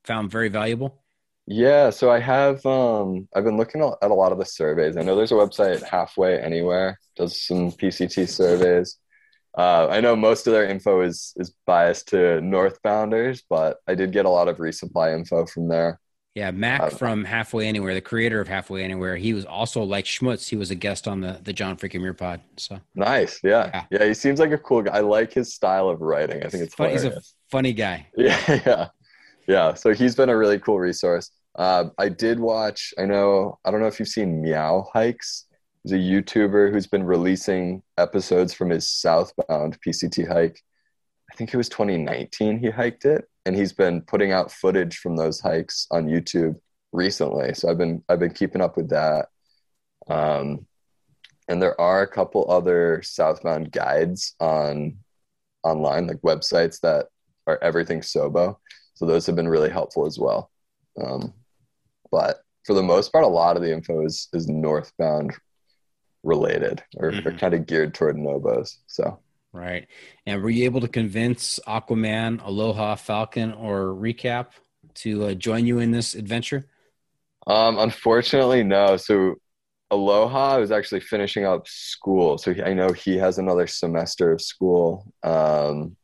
found very valuable? yeah, so I have um, I've been looking at a lot of the surveys. I know there's a website Halfway Anywhere does some PCT surveys. Uh, I know most of their info is is biased to northbounders, but I did get a lot of resupply info from there. Yeah, Mac Uh, from Halfway Anywhere, the creator of Halfway Anywhere, he was also like Schmutz. He was a guest on the the John Freaking Muir pod. So Nice, yeah. Yeah. yeah, He seems like a cool guy. I like his style of writing. I think it's funny. he's a funny guy. Yeah, yeah, yeah. So he's been a really cool resource. Uh, I did watch. I know. I don't know if you've seen Meow Hikes. He's a YouTuber who's been releasing episodes from his southbound PCT hike. I think it was 2019 he hiked it, and he's been putting out footage from those hikes on YouTube recently. So I've been I've been keeping up with that. Um, and there are a couple other southbound guides on online, like websites that are everything Sobo. So those have been really helpful as well. Um, but for the most part, a lot of the info is, is northbound related or, or Mhm. kind of geared toward Nobos. So Right. And were you able to convince Aquaman, Aloha, Falcon, or Recap to uh, join you in this adventure? um, unfortunately, no. So Aloha was actually finishing up school. So I know he has another semester of school. Um,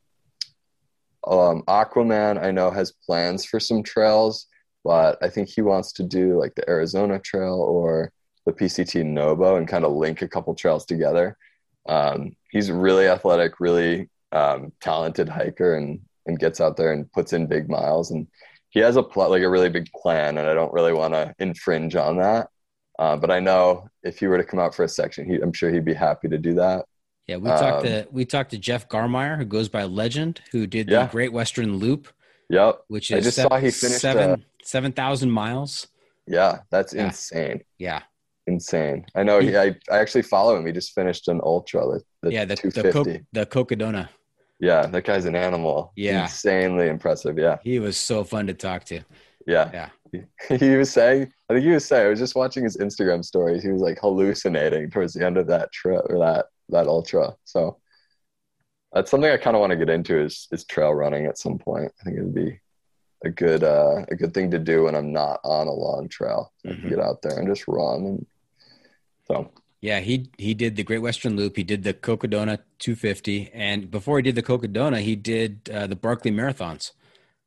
um, Aquaman, I know, has plans for some trails, but I think he wants to do like the Arizona Trail or the PCT Nobo and kind of link a couple trails together. Um, he's a really athletic, really um, talented hiker, and and gets out there and puts in big miles. And he has a pl- like a really big plan, and I don't really want to infringe on that. Uh, but I know if he were to come out for a section, he, I'm sure he'd be happy to do that. Yeah, we talked Um, to we talked to Jeff Garmire, who goes by Legend, who did the Great Western Loop, Yep. which I is just sev- saw he finished, seven uh, seven thousand miles. Yeah, that's Yeah. insane. Yeah, Insane. I know. He, I, I actually follow him. He just finished an ultra, the, the yeah, the the, Co- the Cocodona. yeah, that guy's an animal. Yeah. Insanely impressive. Yeah. He was so fun to talk to. Yeah. Yeah. He was saying, I think he was saying, I was just watching his Instagram stories. He was like hallucinating towards the end of that trip or that, that ultra. So that's something I kind of want to get into is, is trail running at some point. I think it'd be a good, uh, a good thing to do when I'm not on a long trail. Mhm. get out there and just run. And so Yeah, he he did the Great Western Loop. He did the Cocodona 250, and before he did the Cocodona, he did uh, the Barkley Marathons.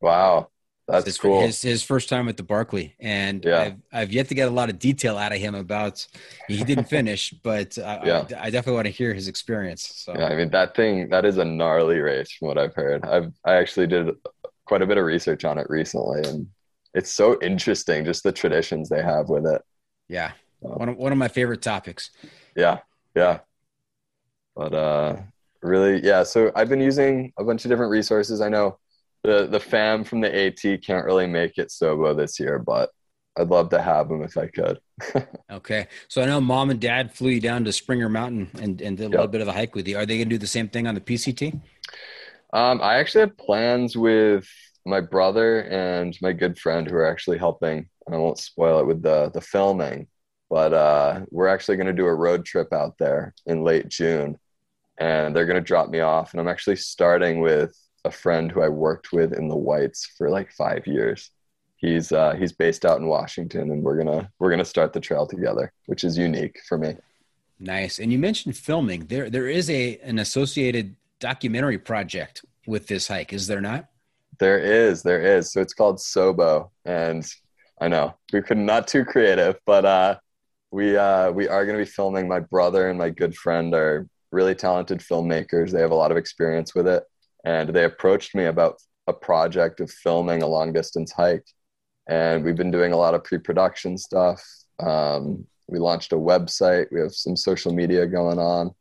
Wow, that's his, cool. His, his first time at the Barkley, and Yeah. I've, I've yet to get a lot of detail out of him about. He didn't finish, but I, Yeah. I, I definitely want to hear his experience. So Yeah, I mean that thing that is a gnarly race from what I've heard. I've I actually did quite a bit of research on it recently, and it's so interesting just the traditions they have with it. yeah, one of, one of my favorite topics. Yeah, yeah. But uh really, yeah, so I've been using a bunch of different resources. I know the the fam from the AT can't really make it Sobo this year, but I'd love to have them if I could. Okay, so I know mom and dad flew you down to Springer Mountain and, and did a little bit of a hike with you. Are they going to do the same thing on the PCT? Um, I actually have plans with my brother and my good friend who are actually helping. And I won't spoil it with the the filming, but uh, we're actually going to do a road trip out there in late June, and they're going to drop me off. And I'm actually starting with a friend who I worked with in the Whites for like five years. He's uh, he's based out in Washington, and we're gonna we're gonna start the trail together, which is unique for me. Nice. And you mentioned filming. There there is a an associated documentary project with this hike, is there not? There is, there is. So it's called Sobo, and I know we could not too creative, but uh, we uh, we are going to be filming. My brother and my good friend are really talented filmmakers. They have a lot of experience with it, and they approached me about a project of filming a long distance hike, and we've been doing a lot of pre production stuff. Um, we launched a website. We have some social media going on.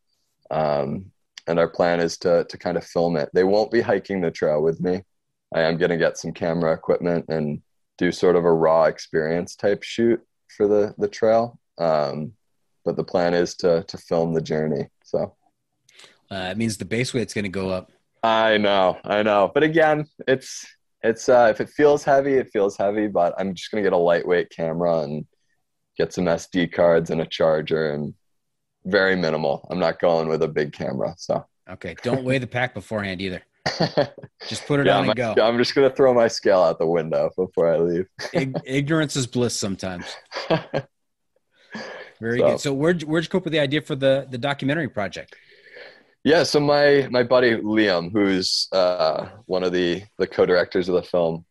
Um, and our plan is to to kind of film it. They won't be hiking the trail with me. I am going to get some camera equipment and do sort of a raw experience type shoot for the the trail. Um, but the plan is to to film the journey. So Uh, it means the base weight's going to go up. I know, I know. But again, it's it's uh, if it feels heavy, it feels heavy. But I'm just gonna get a lightweight camera and get some SD cards and a charger and very minimal. I'm not going with a big camera. So Okay, don't weigh the pack beforehand either. Just put it yeah, on and go. I'm just gonna throw my scale out the window before I leave. Ig- ignorance is bliss sometimes. Very So- good. So where'd where'd you come up with the idea for the the documentary project? Yeah, so my my buddy Liam, who's uh, one of the the co-directors of the film,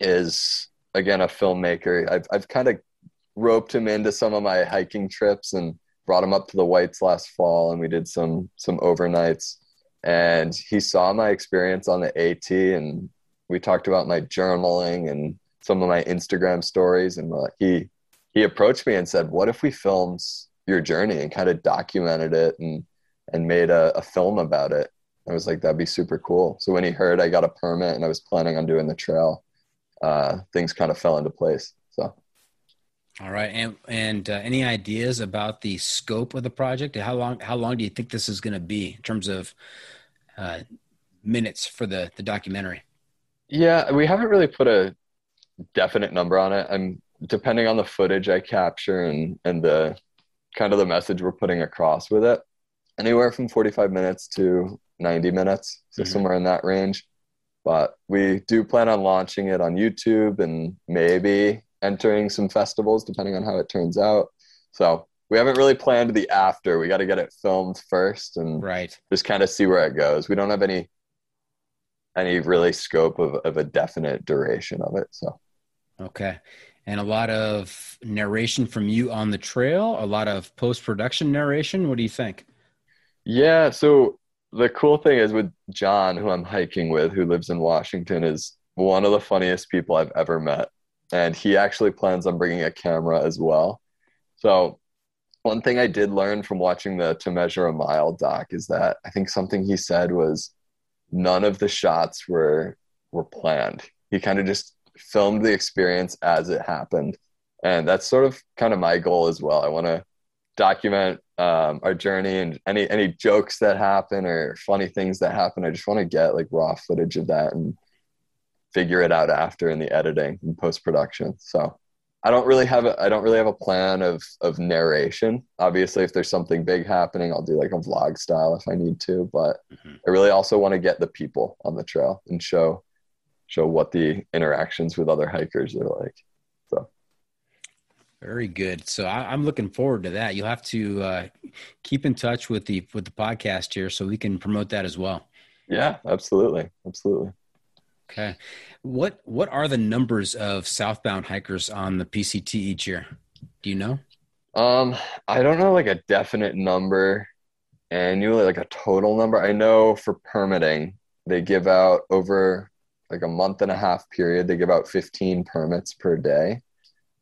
is again a filmmaker. I've I've kind of roped him into some of my hiking trips and brought him up to the Whites last fall, and we did some some overnights. And he saw my experience on the AT, and we talked about my journaling and some of my Instagram stories. And uh, he he approached me and said, "What if we filmed your journey and kind of documented it and and made a, a film about it?" I was like, "That'd be super cool." So when he heard I got a permit and I was planning on doing the trail, uh, things kind of fell into place. So. All right, and and uh, any ideas about the scope of the project? How long how long do you think this is going to be in terms of uh, minutes for the the documentary? Yeah, we haven't really put a definite number on it. I'm depending on the footage I capture and and the kind of the message we're putting across with it. Anywhere from 45 minutes to 90 minutes, so Mhm. somewhere in that range. But we do plan on launching it on YouTube and maybe entering some festivals depending on how it turns out. So we haven't really planned the after. We got to get it filmed first and Right. just kind of see where it goes. We don't have any any really scope of, of a definite duration of it. So Okay. And a lot of narration from you on the trail, a lot of post production narration. What do you think? yeah, so the cool thing is with John, who I'm hiking with, who lives in Washington, is one of the funniest people I've ever met. And he actually plans on bringing a camera as well. So one thing I did learn from watching the To Measure a Mile doc is that I think something he said was none of the shots were were planned. He kind of just filmed the experience as it happened. And that's sort of kind of my goal as well. I want to document um, our journey and any any jokes that happen or funny things that happen. I just want to get like raw footage of that and figure it out after in the editing and post production. So I don't really have a I don't really have a plan of of narration. Obviously, if there's something big happening, I'll do like a vlog style if I need to. But Mhm. I really also want to get the people on the trail and show show what the interactions with other hikers are like. So very good. So I, am looking forward to that. You'll have to uh, keep in touch with the with the podcast here, so we can promote that as well. Yeah, absolutely, absolutely. Okay, what what are the numbers of southbound hikers on the PCT each year? Do you know? Um, I don't know like a definite number annually, like a total number. I know for permitting, they give out over like a month and a half period. They give out 15 permits per day.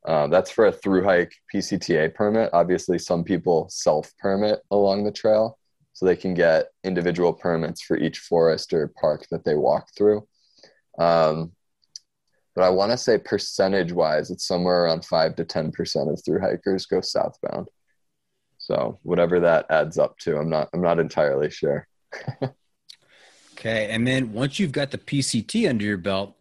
Uh, that's for a through hike PCTA permit. Obviously, some people self permit along the trail, so they can get individual permits for each forest or park that they walk through. Um, but I want to say percentage wise, it's somewhere around five to ten percent of through hikers go southbound. So whatever that adds up to, I'm not I'm not entirely sure. okay, and then once you've got the PCT under your belt,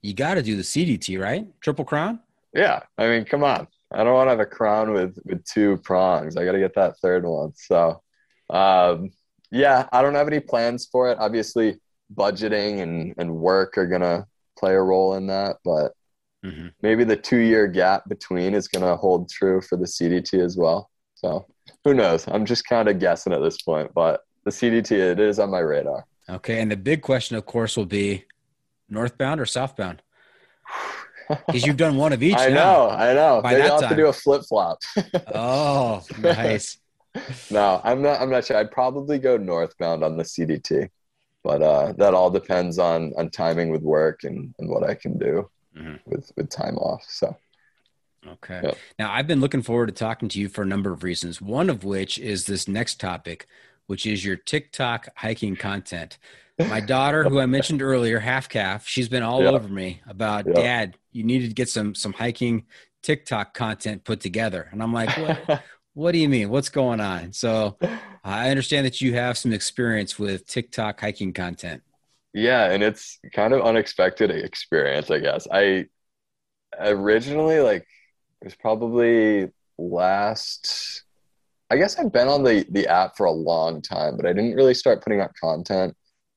you got to do the CDT, right? Triple Crown. Yeah, I mean, come on. I don't want to have a crown with with two prongs. I got to get that third one. So, um, yeah, I don't have any plans for it. Obviously, budgeting and and work are gonna play a role in that, but mm-hmm. maybe the two year gap between is gonna hold true for the CDT as well. So, who knows? I'm just kind of guessing at this point, but the CDT it is on my radar. Okay, and the big question, of course, will be northbound or southbound. Because you've done one of each. I now. know, I know. By Maybe I'll have to do a flip flop. oh, nice. no, I'm not. I'm not sure. I'd probably go northbound on the CDT, but uh, that all depends on on timing with work and and what I can do mm-hmm. with with time off. So. Okay. Yep. Now I've been looking forward to talking to you for a number of reasons. One of which is this next topic, which is your TikTok hiking content. My daughter, who I mentioned earlier, half calf, she's been all yep. over me about yep. dad, you needed to get some some hiking TikTok content put together. And I'm like, what, what do you mean? What's going on? So I understand that you have some experience with TikTok hiking content. Yeah, and it's kind of unexpected experience, I guess. I originally like it was probably last I guess I've been on the the app for a long time, but I didn't really start putting out content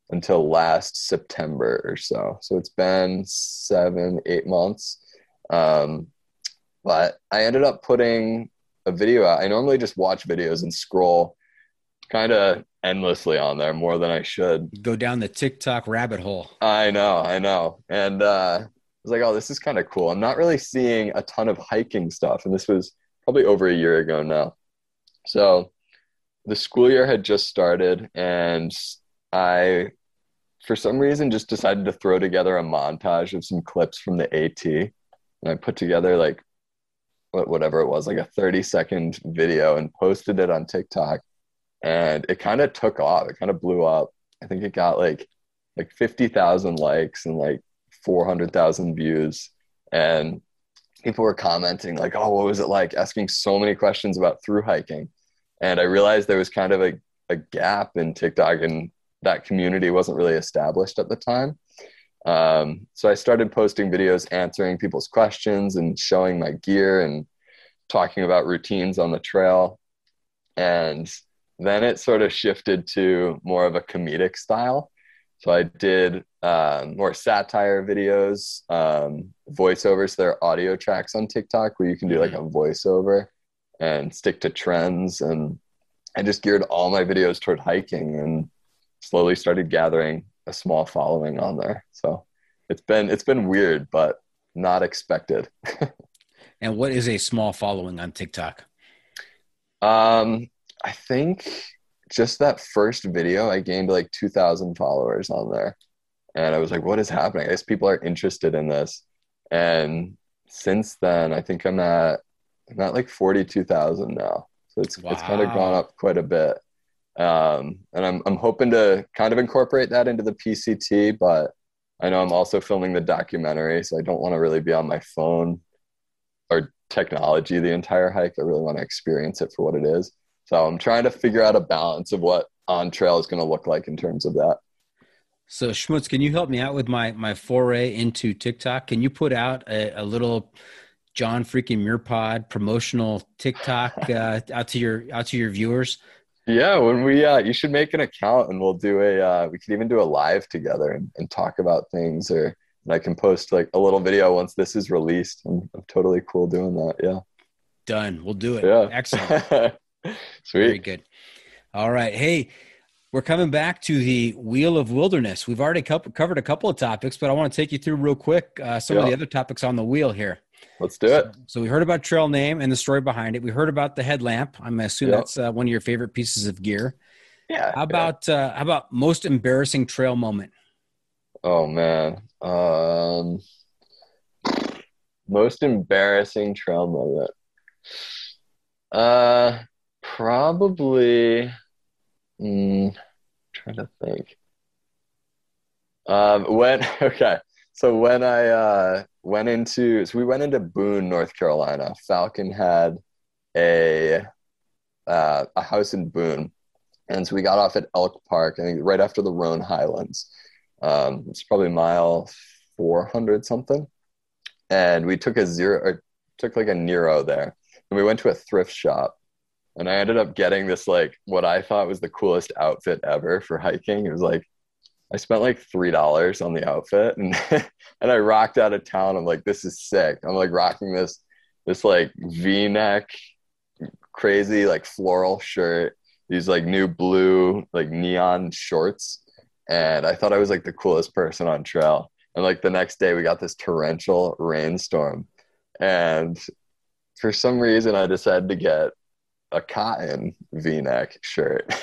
until last September or so. So it's been seven, eight months. Um, but I ended up putting a video out. I normally just watch videos and scroll kind of endlessly on there more than I should. Go down the TikTok rabbit hole. I know, I know. And uh, I was like, oh, this is kind of cool. I'm not really seeing a ton of hiking stuff. And this was probably over a year ago now. So the school year had just started and I, for some reason, just decided to throw together a montage of some clips from the AT. And I put together like whatever it was, like a 30 second video and posted it on TikTok. And it kind of took off. It kind of blew up. I think it got like like 50,000 likes and like 400,000 views. And people were commenting like, "Oh, what was it like?" Asking so many questions about through hiking, and I realized there was kind of a, a gap in TikTok, and that community wasn't really established at the time. Um, so I started posting videos answering people's questions and showing my gear and talking about routines on the trail. And then it sort of shifted to more of a comedic style. So I did um, more satire videos, um, voiceovers. There are audio tracks on TikTok where you can do like mm-hmm. a voiceover and stick to trends. And I just geared all my videos toward hiking and slowly started gathering a small following on there. So it's been it's been weird, but not expected. and what is a small following on TikTok? Um, I think just that first video, I gained like two thousand followers on there, and I was like, "What is happening?" I guess people are interested in this, and since then, I think I'm at I'm at like forty two thousand now. So it's wow. it's kind of gone up quite a bit. Um, and I'm I'm hoping to kind of incorporate that into the PCT, but I know I'm also filming the documentary, so I don't want to really be on my phone or technology the entire hike. I really want to experience it for what it is. So I'm trying to figure out a balance of what on trail is going to look like in terms of that. So Schmutz, can you help me out with my my foray into TikTok? Can you put out a, a little John freaking Muir Pod promotional TikTok uh, out to your out to your viewers? Yeah, when we uh, you should make an account and we'll do a uh, we could even do a live together and, and talk about things or and I can post like a little video once this is released. I'm, I'm totally cool doing that. Yeah. Done. We'll do it. Yeah. Excellent. Very good. All right. Hey, we're coming back to the Wheel of Wilderness. We've already co- covered a couple of topics, but I want to take you through real quick uh, some of the other topics on the wheel here. Let's do it. So we heard about trail name and the story behind it. We heard about the headlamp. I'm assuming Yeah. that's uh, one of your favorite pieces of gear. Yeah. How about uh, how about most embarrassing trail moment? Oh man. Um most embarrassing trail moment. Uh probably mm, trying to think. Um when okay. So when I uh went into so we went into Boone, North Carolina. Falcon had a uh, a house in Boone. And so we got off at Elk Park, I think right after the Roan Highlands. Um, it's probably mile 400 something. And we took a zero, took like a Nero there. And we went to a thrift shop. And I ended up getting this, like, what I thought was the coolest outfit ever for hiking. It was like, I spent like $3 on the outfit and, and I rocked out of town. I'm like, this is sick. I'm like rocking this, this like V neck, crazy, like floral shirt, these like new blue, like neon shorts and I thought I was like the coolest person on trail. And like the next day, we got this torrential rainstorm, and for some reason, I decided to get a cotton V-neck shirt.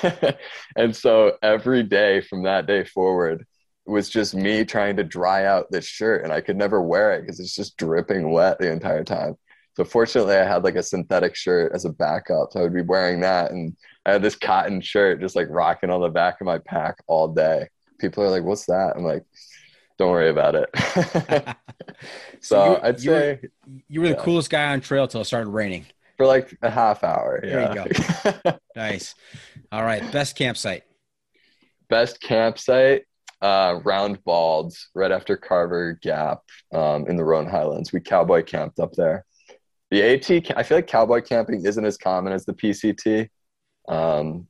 and so every day from that day forward was just me trying to dry out this shirt, and I could never wear it because it's just dripping wet the entire time. So fortunately, I had like a synthetic shirt as a backup, so I would be wearing that, and I had this cotton shirt just like rocking on the back of my pack all day. People are like, "What's that?" I'm like, "Don't worry about it." so you- I'd you were- say You were the Yeah. coolest guy on trail till it started raining. For like a half hour. There you go. Nice. All right. Best campsite. Best campsite, uh, Round Balds, right after Carver Gap, um, in the Roan Highlands. We cowboy camped up there. The AT, I feel like cowboy camping isn't as common as the PCT. Um,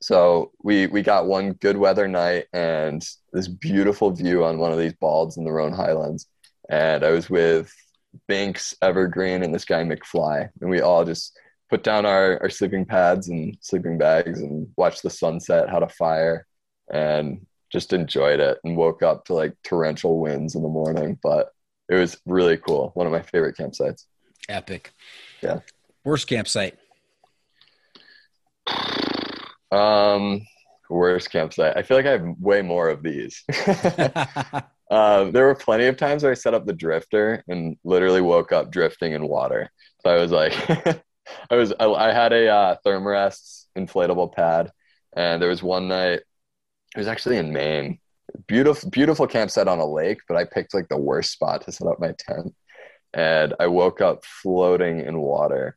so we we got one good weather night and this beautiful view on one of these balds in the Roan Highlands. And I was with Binks, Evergreen, and this guy McFly, and we all just put down our, our sleeping pads and sleeping bags and watched the sunset, had a fire, and just enjoyed it. And woke up to like torrential winds in the morning, but it was really cool. One of my favorite campsites. Epic. Yeah. Worst campsite. Um, worst campsite. I feel like I have way more of these. Um, there were plenty of times where I set up the drifter and literally woke up drifting in water. So I was like, I was, I, I had a uh, Thermarest inflatable pad, and there was one night. It was actually in Maine. Beautiful, beautiful campsite on a lake, but I picked like the worst spot to set up my tent, and I woke up floating in water,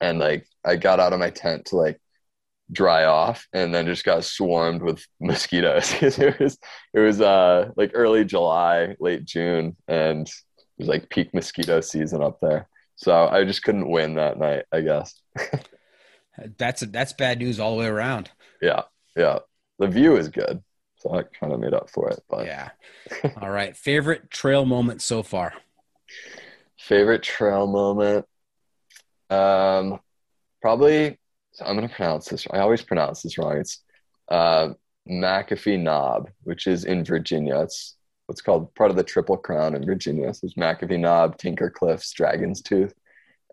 and like I got out of my tent to like dry off and then just got swarmed with mosquitoes because it was it was uh like early July, late June, and it was like peak mosquito season up there. So I just couldn't win that night, I guess. that's that's bad news all the way around. Yeah, yeah. The view is good, so I kind of made up for it. But Yeah. All right. Favorite trail moment so far. favorite trail moment, um, probably so I'm gonna pronounce this. I always pronounce this wrong. It's uh, McAfee Knob, which is in Virginia. It's what's called part of the Triple Crown in Virginia. So it's McAfee Knob, Tinker Cliffs, Dragon's Tooth,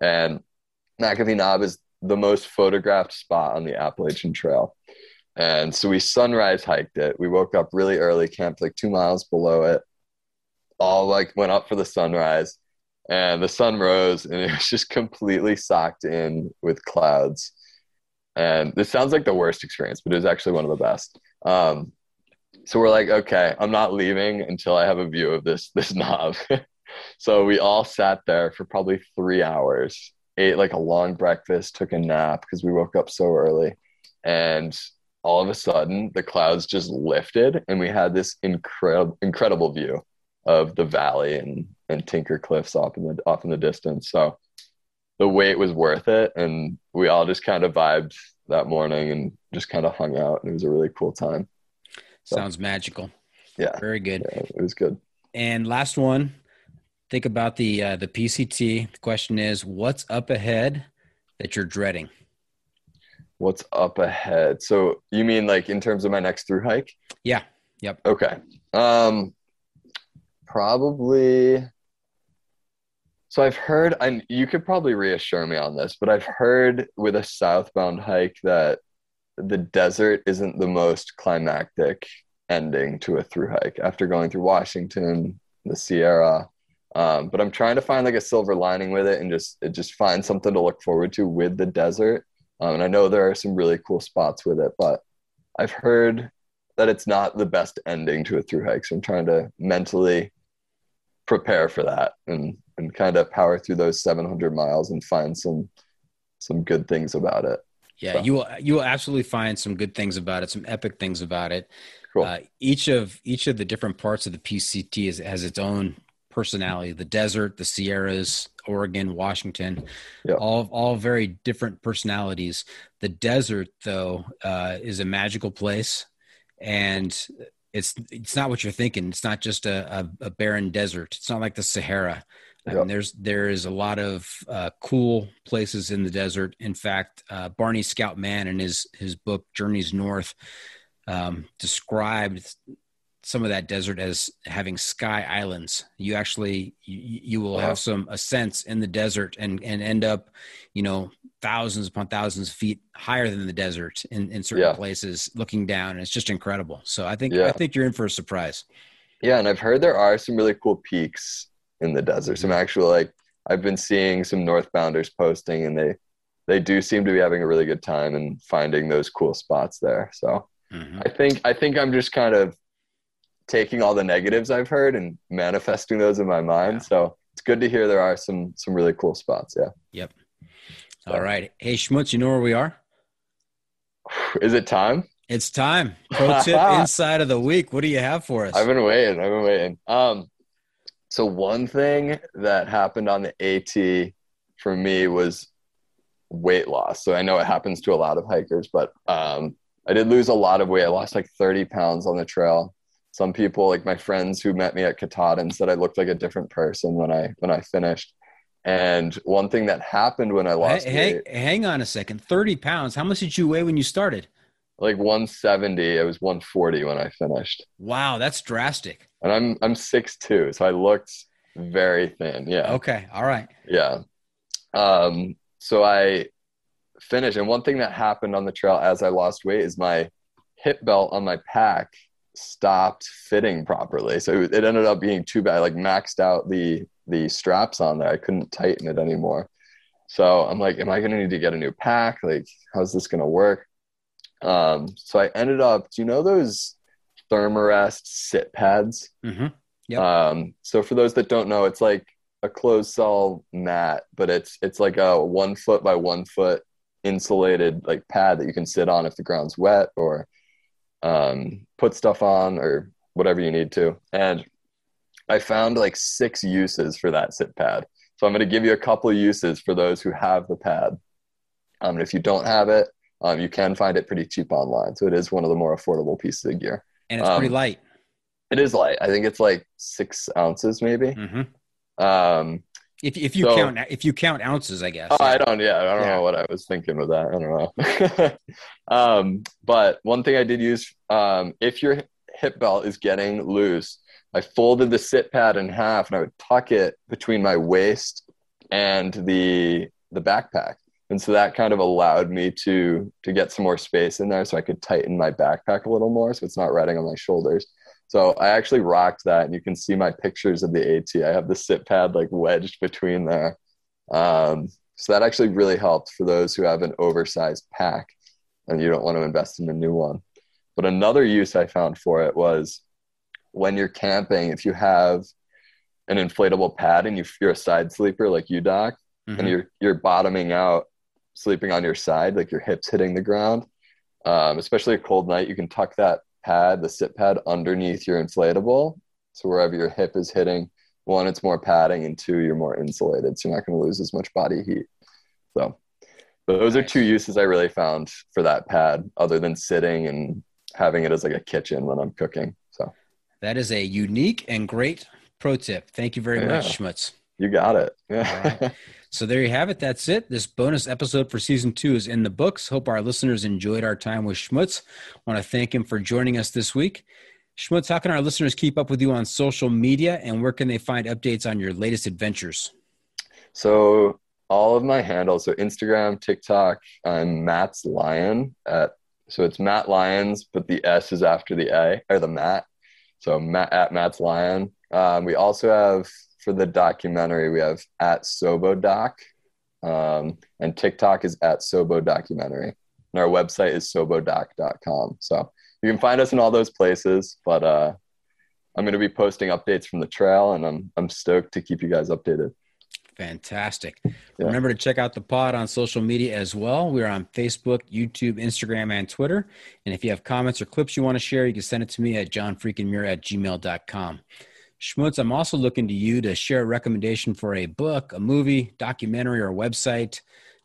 and McAfee Knob is the most photographed spot on the Appalachian Trail. And so we sunrise hiked it. We woke up really early, camped like two miles below it. All like went up for the sunrise, and the sun rose, and it was just completely socked in with clouds. And this sounds like the worst experience, but it was actually one of the best. Um, so we're like, okay, I'm not leaving until I have a view of this this knob. so we all sat there for probably three hours, ate like a long breakfast, took a nap because we woke up so early, and all of a sudden the clouds just lifted, and we had this incredible incredible view of the valley and and Tinker Cliffs off in the off in the distance. So the wait was worth it, and we all just kind of vibed that morning and just kind of hung out, and it was a really cool time. So- Sounds magical. Yeah, Very good. yeah it was good. And last one, think about the uh, the PCT. The question is, what's up ahead that you're dreading? What's up ahead? So you mean like in terms of my next through hike? Yeah. Yep. Okay. Um, probably. So I've heard, and you could probably reassure me on this, but I've heard with a southbound hike that the desert isn't the most climactic ending to a through hike after going through Washington, the Sierra. Um, but I'm trying to find like a silver lining with it and just just find something to look forward to with the desert. Um, and I know there are some really cool spots with it, but I've heard that it's not the best ending to a through hike. So I'm trying to mentally prepare for that and and kind of power through those 700 miles and find some some good things about it. Yeah, so. you will you will absolutely find some good things about it, some epic things about it. Cool. Uh, each of each of the different parts of the PCT is, has its own personality. The desert, the Sierras, Oregon, Washington, all all very different personalities. The desert, though, uh, is a magical place, and it's it's not what you're thinking. It's not just a, a, a barren desert. It's not like the Sahara. I mean, there's there is a lot of uh, cool places in the desert. In fact, uh, Barney Scout Mann in his his book Journeys North um, described some of that desert as having sky islands. You actually you, you will have some ascents in the desert and and end up, you know, thousands upon thousands of feet higher than the desert in, in certain yeah. places, looking down. And it's just incredible. So I think yeah. I think you're in for a surprise. Yeah, and I've heard there are some really cool peaks in the desert. Some actual like I've been seeing some northbounders posting, and they they do seem to be having a really good time and finding those cool spots there. So mm-hmm. I think I think I'm just kind of taking all the negatives I've heard and manifesting those in my mind. Yeah. So it's good to hear there are some some really cool spots. Yeah. Yep. All right. Hey Schmutz, you know where we are? Is it time? It's time. Pro tip inside of the week. What do you have for us? I've been waiting. I've been waiting. Um, so one thing that happened on the AT for me was weight loss. So I know it happens to a lot of hikers, but um, I did lose a lot of weight. I lost like 30 pounds on the trail. Some people, like my friends who met me at Katahdin, said I looked like a different person when I when I finished. And one thing that happened when I lost hey, weight, hang on a second, 30 pounds. How much did you weigh when you started? Like 170. I was 140 when I finished. Wow, that's drastic and I'm I'm six two, so I looked very thin. Yeah. Okay. All right. Yeah. Um. So I finished, and one thing that happened on the trail as I lost weight is my hip belt on my pack stopped fitting properly. So it ended up being too bad. I like maxed out the the straps on there. I couldn't tighten it anymore. So I'm like, am I gonna need to get a new pack? Like, how's this gonna work? Um, so I ended up, do you know those Thermarest sit pads. Mm-hmm. Yep. Um, so for those that don't know, it's like a closed cell mat, but it's it's like a one foot by one foot insulated like pad that you can sit on if the ground's wet or um, put stuff on or whatever you need to. And I found like six uses for that sit pad. So I'm going to give you a couple of uses for those who have the pad. Um, and if you don't have it, um, you can find it pretty cheap online. So it is one of the more affordable pieces of gear and it's um, pretty light. It is light. I think it's like six ounces, maybe. Mm-hmm. Um, if if you so, count if you count ounces, I guess. Oh, yeah. I don't. Yeah, I don't yeah. know what I was thinking with that. I don't know. um, but one thing I did use, um, if your hip belt is getting loose, I folded the sit pad in half and I would tuck it between my waist and the the backpack and so that kind of allowed me to to get some more space in there so i could tighten my backpack a little more so it's not riding on my shoulders. So i actually rocked that and you can see my pictures of the at. I have the sit pad like wedged between there. Um, so that actually really helped for those who have an oversized pack and you don't want to invest in a new one. But another use i found for it was when you're camping if you have an inflatable pad and you, you're a side sleeper like you doc mm-hmm. and you're you're bottoming out sleeping on your side, like your hips hitting the ground. Um, especially a cold night, you can tuck that pad, the sit pad, underneath your inflatable. So wherever your hip is hitting, one, it's more padding, and two, you're more insulated. So you're not going to lose as much body heat. So those are two uses I really found for that pad, other than sitting and having it as like a kitchen when I'm cooking. So that is a unique and great pro tip. Thank you very Yeah. much, Schmutz. You got it. Yeah. So there you have it. That's it. This bonus episode for season two is in the books. Hope our listeners enjoyed our time with Schmutz. want to thank him for joining us this week. Schmutz, how can our listeners keep up with you on social media and where can they find updates on your latest adventures? So all of my handles, so Instagram, TikTok, I'm Matt's Lion at so it's Matt Lyons, but the S is after the A or the Matt. So Matt at Matt's Lion. Um, we also have for the documentary, we have at Sobo Doc. Um, and TikTok is at Sobo Documentary. And our website is sobodoc.com. So you can find us in all those places, but uh, I'm going to be posting updates from the trail and I'm, I'm stoked to keep you guys updated. Fantastic. Yeah. Remember to check out the pod on social media as well. We're on Facebook, YouTube, Instagram, and Twitter. And if you have comments or clips you want to share, you can send it to me at johnfreakinmuir at gmail.com. Schmutz, I'm also looking to you to share a recommendation for a book, a movie, documentary, or website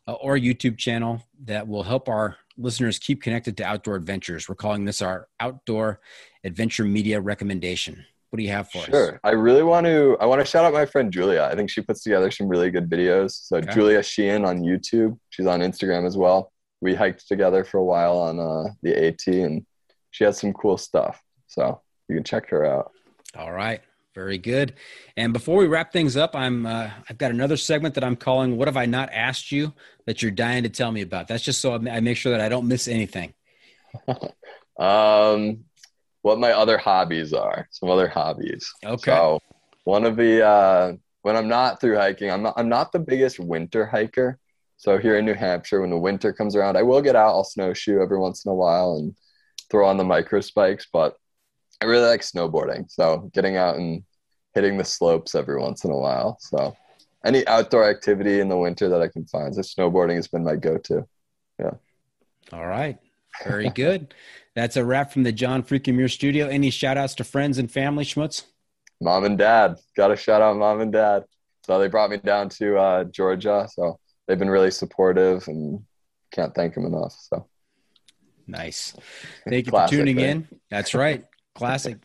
uh, or YouTube channel that will help our listeners keep connected to outdoor adventures. We're calling this our outdoor adventure media recommendation. What do you have for us? Sure. I really want to. I want to shout out my friend Julia. I think she puts together some really good videos. So Okay. Julia Sheehan on YouTube. She's on Instagram as well. We hiked together for a while on uh, the AT, and she has some cool stuff. So you can check her out. All right. Very good. And before we wrap things up, I'm uh, I've got another segment that I'm calling "What Have I Not Asked You That You're Dying to Tell Me About." That's just so I make sure that I don't miss anything. Um, what my other hobbies are? Some other hobbies. Okay. So one of the uh, when I'm not through hiking, I'm not I'm not the biggest winter hiker. So here in New Hampshire, when the winter comes around, I will get out. I'll snowshoe every once in a while and throw on the micro spikes. But I really like snowboarding. So getting out and hitting the slopes every once in a while. So any outdoor activity in the winter that I can find. So snowboarding has been my go-to. Yeah. All right. Very good. That's a wrap from the John Freaking Muir studio. Any shout outs to friends and family, Schmutz? Mom and dad. Got to shout out mom and dad. So they brought me down to uh, Georgia. So they've been really supportive and can't thank them enough. So Nice. Thank you Classic, for tuning right? in. That's right. Classic.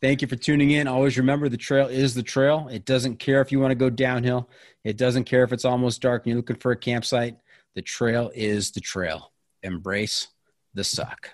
Thank you for tuning in. Always remember the trail is the trail. It doesn't care if you want to go downhill. It doesn't care if it's almost dark and you're looking for a campsite. The trail is the trail. Embrace the suck.